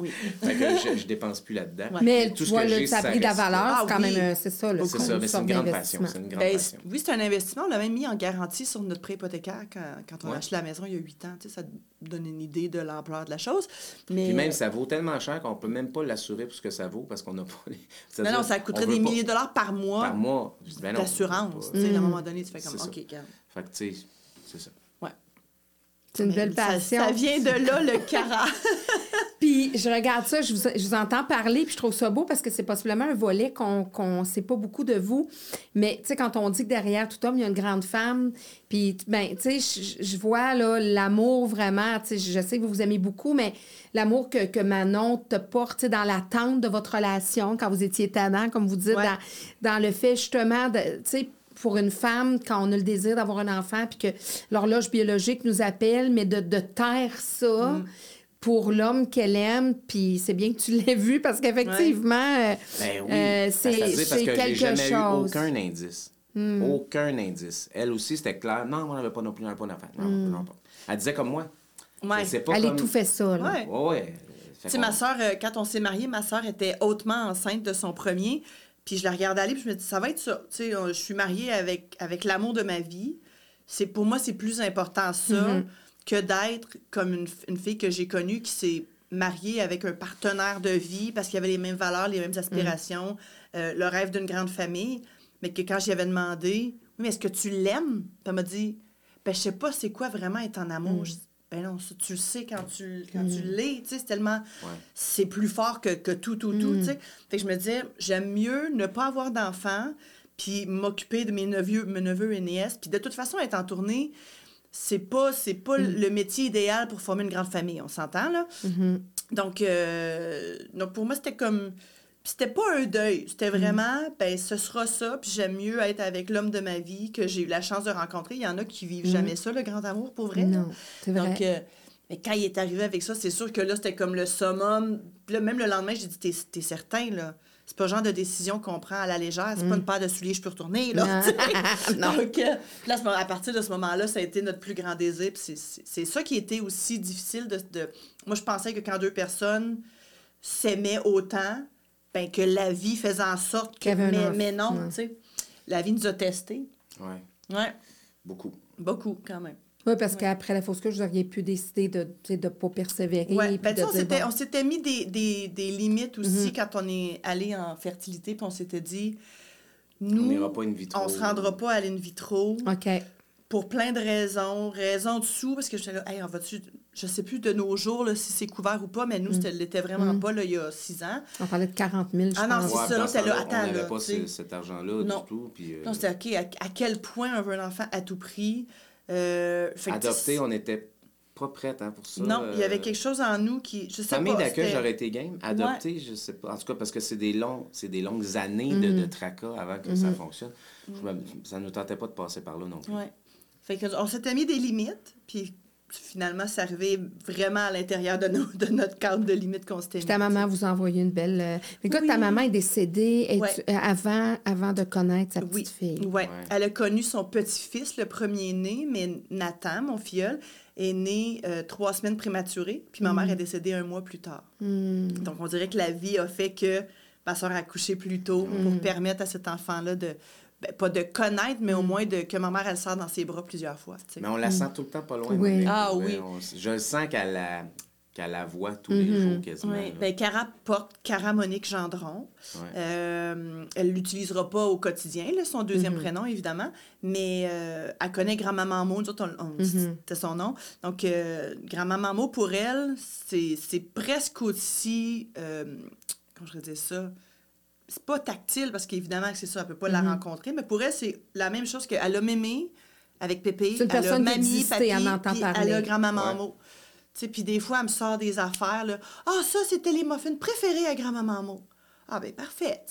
Speaker 3: Oui. fait que je, je dépense plus là-dedans.
Speaker 1: Mais tout ce que j'ai, ça a pris de la valeur, ah, quand même, euh, c'est ça.
Speaker 3: C'est ça, mais c'est une grande passion. Une grande ben, passion.
Speaker 2: Oui, c'est un investissement. On l'a même mis en garantie sur notre prêt hypothécaire quand, quand on a acheté la maison il y a huit ans. Tu sais, ça donne une idée de l'ampleur de la chose. Mais...
Speaker 3: Puis même, ça vaut tellement cher qu'on peut même pas l'assurer pour ce que ça vaut parce qu'on n'a pas...
Speaker 2: Les... (laughs) Non, non, ça coûterait des milliers de dollars par mois. Ben d'assurance. À un moment donné, tu fais comme, OK,
Speaker 3: Fait que, tu sais c'est ça.
Speaker 2: Ouais.
Speaker 1: C'est une belle passion.
Speaker 2: Ça, vient de là, le (laughs) cara.
Speaker 1: puis je regarde ça, je vous, je vous, entends parler, puis je trouve ça beau parce que c'est possiblement un volet qu'on ne sait pas beaucoup de vous. Mais, tu sais, quand on dit que derrière tout homme, il y a une grande femme, puis, ben, tu sais, je, vois, là, l'amour vraiment, tu sais, je sais que vous vous aimez beaucoup, mais l'amour que, que Manon te porte, dans l'attente de votre relation, quand vous étiez tannant, comme vous dites, dans, dans le fait, justement, de, tu sais, pour une femme quand on a le désir d'avoir un enfant puis que l'horloge biologique nous appelle, mais de, de taire ça. Mm. Pour l'homme qu'elle aime, puis c'est bien que tu l'aies vu parce qu'effectivement, euh, ben euh, c'est quelque
Speaker 3: jamais chose. Eu aucun indice. Mm. Aucun indice. Elle aussi, c'était clair. Non, on n'avait pas non plus un bon enfant. Non, mm. non, pas. Elle disait comme moi.
Speaker 1: Ouais. Pas elle comme... étouffait ça. Là.
Speaker 3: Ouais. ouais.
Speaker 2: Tu sais, ma soeur, euh, quand on s'est mariés, ma soeur était hautement enceinte de son premier. Puis je la regarde aller, puis je me dis, ça va être ça. Tu sais, je suis mariée avec, avec l'amour de ma vie. C'est, pour moi, c'est plus important ça mm-hmm. que d'être comme une, une, fille que j'ai connue qui s'est mariée avec un partenaire de vie parce qu'il y avait les mêmes valeurs, les mêmes aspirations, mm. euh, le rêve d'une grande famille. Mais que quand j'y avais demandé, oui, mais est-ce que tu l'aimes? elle m'a dit, ben, je sais pas c'est quoi vraiment être en amour? Mm. Ben non, tu le sais quand tu, quand tu mm. l'es, tu sais, c'est tellement... C'est plus fort que, que tout, tout, tout, tu mm. sais. Fait que je me disais, j'aime mieux ne pas avoir d'enfants, puis m'occuper de mes neveux, mes neveux et nièces, puis de toute façon, être en tournée, c'est pas, c'est pas mm. le métier idéal pour former une grande famille, on s'entend, là? Mm-hmm. Donc, euh, donc, pour moi, c'était comme c'était pas un deuil. C'était mm. vraiment, ben, ce sera ça, puis j'aime mieux être avec l'homme de ma vie que j'ai eu la chance de rencontrer. Il y en a qui vivent mm. jamais ça, le grand amour, pour vrai.
Speaker 1: Non, c'est vrai.
Speaker 2: Donc, euh, mais quand il est arrivé avec ça, c'est sûr que là, c'était comme le summum. Puis là, même le lendemain, j'ai dit, t'es, t'es certain, là? C'est pas le genre de décision qu'on prend à la légère. C'est pas mm. une paire de souliers, je peux retourner, là. Non. (laughs) (laughs) Donc, euh, là, à partir de ce moment-là, ça a été notre plus grand désir. Puis c'est, c'est ça qui était aussi difficile de, de... Moi, je pensais que quand deux personnes s'aimaient autant, ben, que la vie faisait en sorte que. Mais, mais, non, tu sais. La vie nous a testés.
Speaker 3: Oui.
Speaker 2: Ouais.
Speaker 3: Beaucoup.
Speaker 2: Beaucoup, quand même.
Speaker 1: Oui, parce qu'après la fausse couche, vous auriez pu décider de ne de pas persévérer.
Speaker 2: Oui, ben, on s'était-
Speaker 1: bon,
Speaker 2: on s'était mis des, des, des limites aussi
Speaker 1: Mhm.
Speaker 2: quand on est allé en fertilité, puis on s'était dit,
Speaker 3: On
Speaker 2: nous, on se rendra pas à l'in vitro
Speaker 1: OK.
Speaker 2: pour plein de raisons. Raisons de sous, parce que j'étais là, hey, on va-tu, je sais plus de nos jours là, si c'est couvert ou pas, mais nous,
Speaker 1: Mhm.
Speaker 2: c'était l'était vraiment pas là, il y a six ans.
Speaker 1: On parlait de 40 000, je
Speaker 2: Ah non, c'est
Speaker 3: Ouais,
Speaker 2: ça, là, c'était là, attends,
Speaker 3: On n'avait pas ce- cet argent-là
Speaker 2: Non.
Speaker 3: du tout. Puis, euh,
Speaker 2: Non, c'était OK, à, à quel point on veut un enfant à tout prix. Euh, sais,
Speaker 3: on n'était pas prête hein, pour ça.
Speaker 2: Non, il y avait
Speaker 3: euh,
Speaker 2: quelque chose en nous qui, je sais
Speaker 3: Famille
Speaker 2: pas.
Speaker 3: d'accueil, j'aurais été game. Adopter, je sais pas. En tout cas, parce que c'est des, longs, c'est des longues années de,
Speaker 2: Mhm.
Speaker 3: de tracas avant que ça fonctionne. Je me- ça ne nous tentait pas de passer par là non plus.
Speaker 2: Ouais. Fait que on s'était mis des limites, puis finalement, c'est arrivé vraiment à l'intérieur de, nos- de notre cadre de limites qu'on s'était
Speaker 1: Puis
Speaker 2: mis.
Speaker 1: ta maman vous a envoyé une belle. euh, Écoute,
Speaker 2: Oui.
Speaker 1: ta maman est décédée
Speaker 2: Ouais.
Speaker 1: euh, avant, avant de connaître sa petite
Speaker 2: Oui.
Speaker 1: fille?
Speaker 2: Ouais.
Speaker 3: Ouais.
Speaker 2: Elle a connu son petit-fils, le premier-né, mais Nathan, mon filleul, est né euh, trois semaines prématuré, puis ma mère est décédée un mois plus tard.
Speaker 1: Hmm.
Speaker 2: Donc, on dirait que la vie a fait que ma soeur a accouché plus tôt pour permettre à cet enfant-là de, ben, pas de connaître, mais au moins de, que ma mère, elle sort dans ses bras plusieurs fois. tu sais.
Speaker 3: Mais on la sent tout le temps pas loin.
Speaker 1: Oui.
Speaker 2: Ah oui.
Speaker 3: on- je le sens qu'elle la, qu'elle la voit tous les jours quasiment.
Speaker 2: Oui, ben, Cara porte Cara Monique Gendron.
Speaker 3: Ouais.
Speaker 2: Euh, elle l'utilisera pas au quotidien, là, son deuxième prénom, évidemment, mais euh, elle connaît Grand-Maman Mo, nous autres, on- on- c'était son nom. Donc, euh, Grand-Maman Mo, pour elle, c'est c'est presque aussi, euh, comment je vais dire ça, c'est pas tactile, parce qu'évidemment, que c'est ça, elle peut pas la rencontrer, mais pour elle, c'est la même chose qu'elle a mémé avec Pépé,
Speaker 1: C'est une
Speaker 2: elle a mamie,
Speaker 1: existait,
Speaker 2: papy,
Speaker 1: elle en entend
Speaker 2: puis
Speaker 1: parler.
Speaker 2: elle a Grand-Maman
Speaker 3: Ouais.
Speaker 2: Mo. Tu sais, puis des fois, elle me sort des affaires, là. « Ah, ça, c'était les muffins préférés à Grand-Maman Mo. » Ah, ben parfait. (laughs)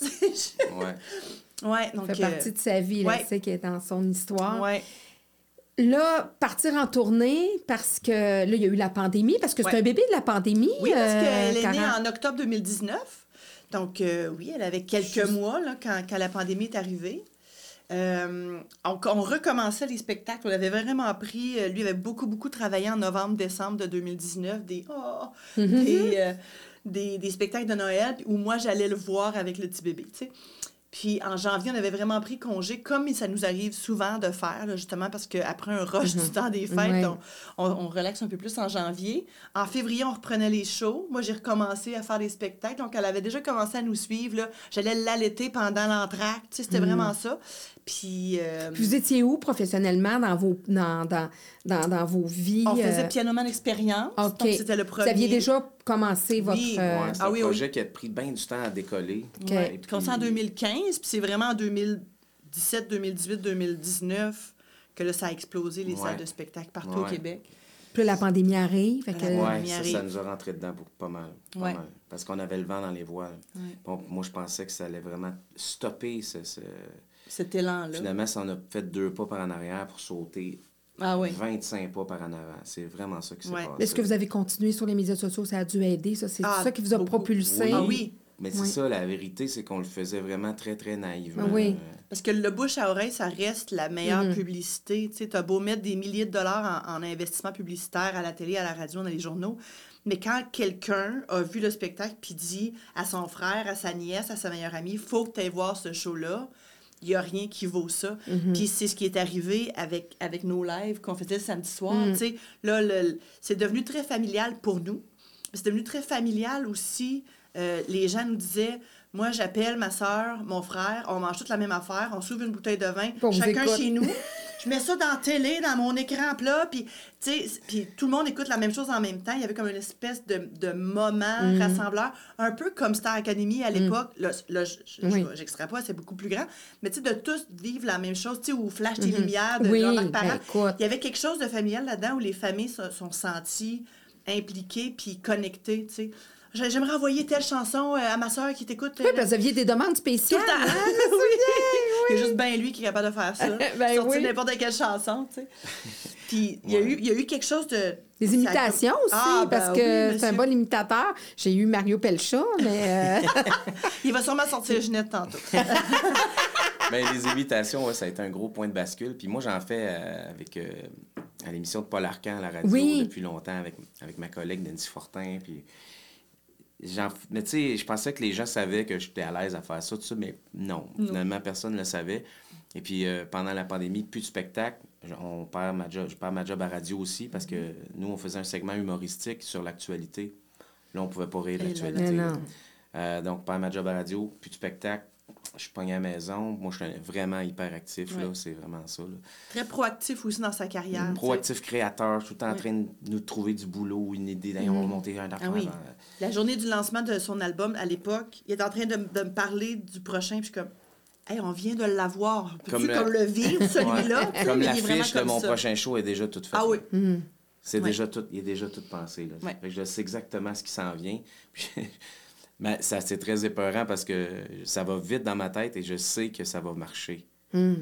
Speaker 3: Ouais.
Speaker 2: ouais, donc...
Speaker 1: Ça fait
Speaker 2: euh,
Speaker 1: partie de sa vie, là,
Speaker 2: ouais.
Speaker 1: tu sais, qui est dans son histoire.
Speaker 2: ouais.
Speaker 1: Là, partir en tournée, parce que là, il y a eu la pandémie, parce que c'est un bébé de la pandémie.
Speaker 2: Oui, parce
Speaker 1: euh,
Speaker 2: qu'elle est née en octobre 2019. Donc, euh, oui, elle avait quelques mois là, quand, quand la pandémie est arrivée. Euh, on, on recommençait les spectacles. On avait vraiment pris. euh, Lui avait beaucoup, beaucoup travaillé en novembre, décembre de 2019. Des, oh, des, euh, des, des spectacles de Noël où moi, j'allais le voir avec le petit bébé. tu sais. Puis en janvier, on avait vraiment pris congé, comme ça nous arrive souvent de faire, là, justement, parce qu'après un rush du temps des fêtes,
Speaker 1: Ouais.
Speaker 2: on, on, on relaxe un peu plus en janvier. En février, on reprenait les shows. Moi, j'ai recommencé à faire des spectacles. Donc, elle avait déjà commencé à nous suivre. là. J'allais l'allaiter pendant l'entracte. Tu sais, C'était vraiment ça. Puis, euh,
Speaker 1: Puis Vous étiez où professionnellement dans vos, dans, dans, dans, dans vos vies?
Speaker 2: on faisait
Speaker 1: euh,
Speaker 2: Pianoman Experience. Donc, c'était le premier.
Speaker 1: Vous aviez déjà commencé votre...
Speaker 2: Oui,
Speaker 1: euh,
Speaker 3: Ouais, c'est
Speaker 2: Ah
Speaker 3: un
Speaker 2: oui,
Speaker 3: projet qui a pris bien du temps à décoller.
Speaker 1: OK.
Speaker 2: Ouais. Puis, commencé en
Speaker 3: puis-
Speaker 2: 2015, puis c'est vraiment en 2017, 2018, 2019 que là, ça a explosé les
Speaker 3: Ouais.
Speaker 2: salles de spectacle partout au. Québec.
Speaker 1: Puis la pandémie arrive. fait que-
Speaker 2: pandémie
Speaker 3: ça, ça nous a rentré dedans pour pas mal. pas
Speaker 2: Ouais.
Speaker 3: mal. Parce qu'on avait le vent dans les voiles.
Speaker 2: Ouais.
Speaker 3: Bon, moi, je pensais que ça allait vraiment stopper. Ce, ce-
Speaker 2: Cet élan-là.
Speaker 3: Finalement, ça en a fait deux pas par en arrière pour sauter
Speaker 2: Ah oui.
Speaker 3: 25 pas par en avant. C'est vraiment ça qui s'est
Speaker 2: Ouais.
Speaker 3: passé.
Speaker 1: Est-ce que vous avez continué sur les médias sociaux? Ça a dû aider, ça? C'est
Speaker 2: Ah,
Speaker 1: ça qui vous a
Speaker 2: beaucoup.
Speaker 1: propulsé?
Speaker 3: Oui.
Speaker 2: Ah oui.
Speaker 3: Mais c'est
Speaker 1: Oui.
Speaker 3: ça, la vérité, c'est qu'on le faisait vraiment très, très naïvement.
Speaker 1: Ah oui.
Speaker 2: Parce que le bouche à oreille, ça reste la meilleure
Speaker 1: Mhm.
Speaker 2: publicité. Tu sais, as beau mettre des milliers de dollars en, en investissement publicitaire à la télé, à la radio, dans les journaux. Mais quand quelqu'un a vu le spectacle puis dit à son frère, à sa nièce, à sa meilleure amie, faut que tu ailles voir ce show-là, il n'y a rien qui vaut ça. Puis c'est ce qui est arrivé avec, avec nos lives qu'on faisait le samedi soir. Là, le- c'est devenu très familial pour nous. C'est devenu très familial aussi. Euh, les gens nous disaient Moi, j'appelle ma soeur, mon frère, on mange toute la même affaire, on s'ouvre une bouteille de vin, chacun chez nous. (laughs) Je mets ça dans la télé, dans mon écran plat, puis, puis tout le monde écoute la même chose en même temps. Il y avait comme une espèce de, de moment
Speaker 1: Mm.
Speaker 2: rassembleur, un peu comme Star Academy à l'époque. Là, là, je- je-
Speaker 1: Oui.
Speaker 2: je- j'extrapole, c'est beaucoup plus grand. Mais tu sais, de tous vivre la même chose, tu sais, ou Flash tes lumières de.
Speaker 1: Oui,
Speaker 2: Jean-Marc
Speaker 1: ben.
Speaker 2: Il y avait quelque chose de familial là-dedans où les familles se sont senties impliquées puis connectées, tu sais. J'ai- J'aimerais envoyer telle chanson euh, à ma soeur qui t'écoute.
Speaker 1: Oui,
Speaker 2: euh,
Speaker 1: parce que vous aviez des demandes
Speaker 2: tout
Speaker 1: spéciales.
Speaker 2: le temps.
Speaker 1: hein? (laughs)
Speaker 2: oui. Il y a juste bien lui qui est capable de faire ça. (laughs)
Speaker 1: Ben
Speaker 2: Sortir
Speaker 1: oui.
Speaker 2: n'importe quelle chanson, tu sais. Puis il y, a
Speaker 3: Ouais.
Speaker 2: eu, il y a eu quelque chose de...
Speaker 1: Des
Speaker 2: ça-
Speaker 1: imitations aussi,
Speaker 2: Ah, ben
Speaker 1: parce
Speaker 2: oui,
Speaker 1: que c'est un bon imitateur. J'ai eu Mario Pelcha, mais... euh, (laughs)
Speaker 2: Il va sûrement sortir Ginette tantôt. (laughs)
Speaker 3: Ben, les imitations, ouais, ça a été un gros point de bascule. Puis moi, j'en fais euh, avec euh, à l'émission de Paul Arcan à la radio
Speaker 1: Oui.
Speaker 3: depuis longtemps avec, avec ma collègue Nancy Fortin. Puis mais tu sais, je pensais que les gens savaient que j'étais à l'aise à faire ça, tout ça, mais non. Finalement, personne ne le savait. Et puis, euh, pendant la pandémie, plus de spectacle. On perd ma job, je perds ma job à radio aussi parce que nous, on faisait un segment humoristique sur l'actualité. Là, on pouvait pas rire de l'actualité. Euh, donc, perds ma job à radio, plus de spectacle je suis pogné à la maison. Moi, je suis vraiment hyper actif, là. C'est vraiment ça,
Speaker 2: Très proactif aussi dans sa carrière.
Speaker 3: Proactif créateur, tout le temps en train de nous trouver du boulot, une idée, on va mm. monter un. Ah
Speaker 2: la journée du lancement de son album, à l'époque, il est en train de, de me parler du prochain, puis je suis comme... Hey, on vient de l'avoir. Comme, le... comme le vivre, (laughs) celui-là?
Speaker 3: comme l'affiche de mon prochain show est déjà toute faite.
Speaker 2: Ah oui. Mm.
Speaker 3: C'est déjà tout, il est déjà tout pensé. Là. je sais exactement ce qui s'en vient. Mais ça, c'est très épeurant parce que ça va vite dans ma tête et je sais que ça va marcher. Hmm.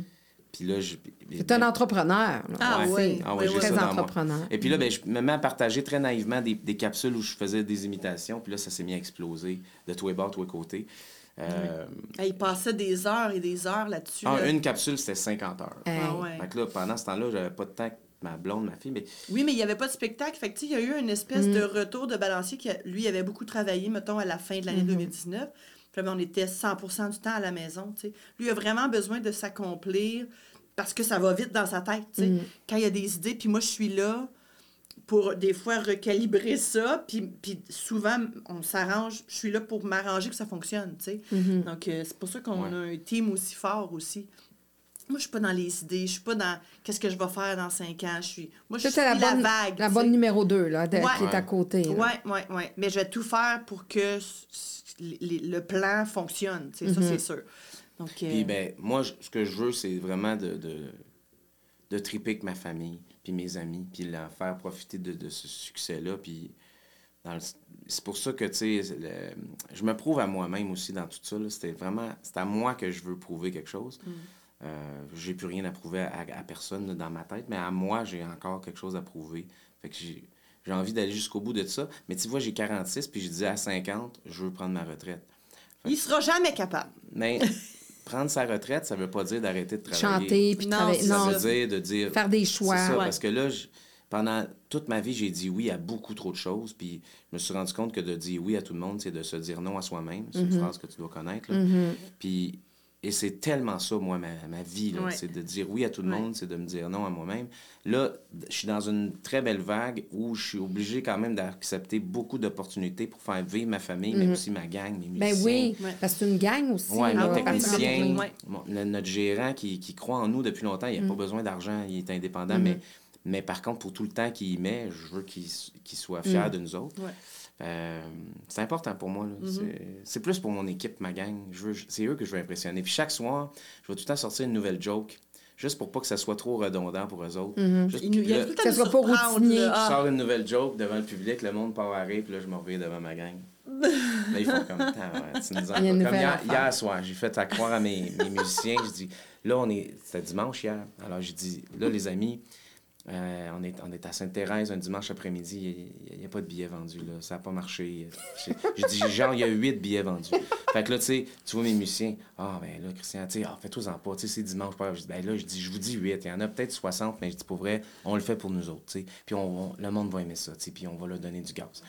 Speaker 3: Puis là, je.
Speaker 1: C'est un entrepreneur.
Speaker 2: Ah, oui.
Speaker 3: Ah oui, très entrepreneur. Et puis là, ben, je me mets à partager très naïvement des, des, capsules où je faisais des imitations. Puis là, ça s'est mis à exploser de tous les bords, tous les côtés.
Speaker 2: Euh... il passait des heures et des heures là-dessus.
Speaker 3: Ah, Une capsule, c'était 50 heures. Ah, ouais. Fait que là, pendant ce temps-là, j'avais pas de temps ma blonde, ma fille. Mais...
Speaker 2: Oui, mais il n'y avait pas de spectacle. Fait que, il y a eu une espèce de mm. retour de balancier qui, lui, avait beaucoup travaillé, mettons, à la fin de l'année 2019. Mm-hmm. Puis on était 100% du temps à la maison. sais. Lui a vraiment besoin de s'accomplir parce que ça va vite dans sa tête. sais. Mm. Quand il y a des idées, puis moi, je suis là pour des fois recalibrer ça. Puis, puis souvent, on s'arrange. Je suis là pour m'arranger que ça fonctionne. sais. Mm-hmm. Donc, euh, c'est pour ça qu'on a un team aussi fort aussi. Moi, je suis pas dans les idées, je suis pas dans qu'est-ce que je vais faire dans cinq ans. Je suis, moi, je suis la, bonne, vague.
Speaker 1: La bonne numéro deux, là, qui est à côté.
Speaker 2: Oui, oui, oui. Mais je vais tout faire pour que le plan fonctionne. Ça, mhm. c'est sûr. Donc,
Speaker 3: Puis, euh, ben, moi, ce que je veux, c'est vraiment de, de, de triper avec ma famille, puis mes amis, puis leur faire profiter de, de ce succès-là. Puis, c'est pour ça que, tu sais, je me prouve à moi-même aussi dans tout ça. C'était vraiment, c'est à moi que je veux prouver quelque chose. Mm. Euh, j'ai plus rien à prouver à, personne dans ma tête, mais à moi, j'ai encore quelque chose à prouver. Fait que j'ai, envie d'aller jusqu'au bout de ça. Mais tu vois, j'ai 46, puis je disais à 50, je veux prendre ma retraite.
Speaker 2: Il sera jamais capable.
Speaker 3: Mais (laughs) prendre sa retraite, ça veut pas dire d'arrêter de travailler.
Speaker 1: Chanter, puis travailler.
Speaker 3: Ça veut dire de dire...
Speaker 1: Faire des choix.
Speaker 3: Ça, Parce que là, pendant toute ma vie, j'ai dit oui à beaucoup trop de choses, puis je me suis rendu compte que de dire oui à tout le monde, c'est de se dire non à soi-même. C'est une mm-hmm. phrase que tu dois connaître. Mm-hmm. Puis et c'est tellement ça, moi, ma, ma vie. C'est de dire oui à tout le monde, c'est de me dire non à moi-même. Là, je suis dans une très belle vague où je suis obligé quand même d'accepter beaucoup d'opportunités pour faire vivre ma famille, mais mhm. aussi ma gang, mes
Speaker 1: ben musiciens. Ben oui, parce que c'est une gang aussi.
Speaker 3: Oui, nos techniciens, notre gérant qui, qui, croit en nous depuis longtemps, il n'a pas mhm. besoin d'argent, il est indépendant, mhm. mais, mais par contre, pour tout le temps qu'il met, je veux qu'il soit fier de nous autres. Euh, c'est important pour moi. Mm-hmm. C'est plus pour mon équipe, ma gang. C'est eux que je veux impressionner. Puis chaque soir, je vais tout le temps sortir une nouvelle joke. Juste pour pas que ça soit trop redondant pour eux autres.
Speaker 1: Mm-hmm. Juste, que ça soit pas routinier.
Speaker 3: Je sors une nouvelle joke devant le public, le monde part à rire, puis là, je m'en vais devant ma gang. (laughs) là, ils font comme tu nous Comme hier, hier, soir, j'ai fait à croire à mes, mes musiciens, je dis, là, on est. C'était dimanche hier. Alors, j'ai dit, là, les amis, euh, on, est, on est à Sainte-Thérèse un dimanche après-midi, il n'y a, pas de billets vendus, là. ça n'a pas marché. J'ai dit, genre, il y a huit billets vendus. Fait que là, tu sais, tu vois mes musiciens, ah, ben là, Christian, tu sais, ah, fais-toi-en pas, tu sais, c'est dimanche. Je dis, ben là, je dis, je vous dis huit, il y en a peut-être 60, mais je dis, pour vrai, on le fait pour nous autres. Puis on, le monde va aimer ça, puis on va leur donner du gaz.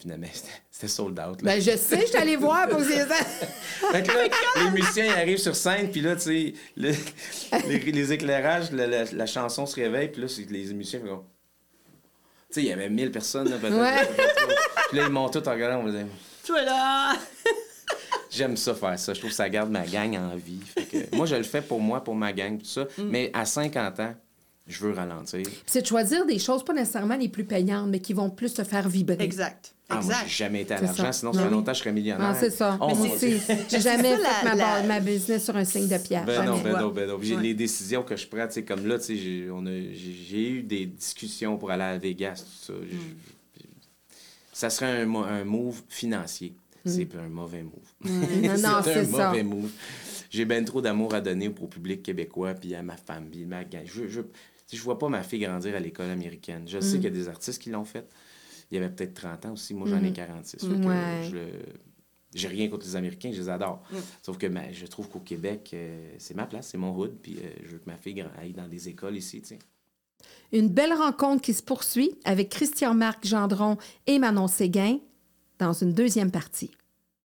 Speaker 3: Finalement, (laughs) c'était sold out.
Speaker 1: Ben, je sais, je suis allé voir pour ces (laughs)
Speaker 3: Fait que là, les musiciens arrivent sur scène, puis là, tu sais, les, éclairages, la, chanson se réveille, puis là, les musiciens font. Tu sais, il y avait 1000 personnes, là, peut-être. Ouais. Puis là, ils montent tout en regardant, on me disait.
Speaker 2: Toi là! (laughs)
Speaker 3: J'aime ça faire ça. Je trouve que ça garde ma gang en vie. Fait que, moi, je le fais pour moi, pour ma gang, tout ça. Mm. Mais à 50 ans, je veux ralentir.
Speaker 1: C'est de choisir des choses, pas nécessairement les plus payantes, mais qui vont plus te faire vibrer.
Speaker 2: Exact.
Speaker 3: Ah, moi, j'ai jamais été à l'argent, sinon, ça fait longtemps, je serais millionnaire.
Speaker 1: Non, c'est ça. Oh, j'ai jamais (laughs) fait ma, ma, business sur un signe de pierre.
Speaker 3: Ben non, ben non, ben non. Les décisions que je prends, tu sais, comme là, tu sais, j'ai eu des discussions pour aller à Vegas, tout ça. Hmm. Ça serait un, un move financier. Hmm. C'est un mauvais move.
Speaker 1: Non, (laughs) non, c'est un mauvais
Speaker 3: move. J'ai bien trop d'amour à donner au public québécois, puis à ma puis ma Je, je, je vois pas ma fille grandir à l'école américaine. Je sais hmm. qu'il y a des artistes qui l'ont fait il y avait peut-être 30 ans aussi. Moi, j'en ai 46. Mhm. je J'ai rien contre les Américains, je les adore. Mm. Sauf que ben, je trouve qu'au Québec, euh, c'est ma place, c'est mon hood, puis euh, je veux que ma fille aille dans des écoles ici.
Speaker 1: Une belle rencontre qui se poursuit avec Christian-Marc Gendron et Manon Séguin dans une deuxième partie.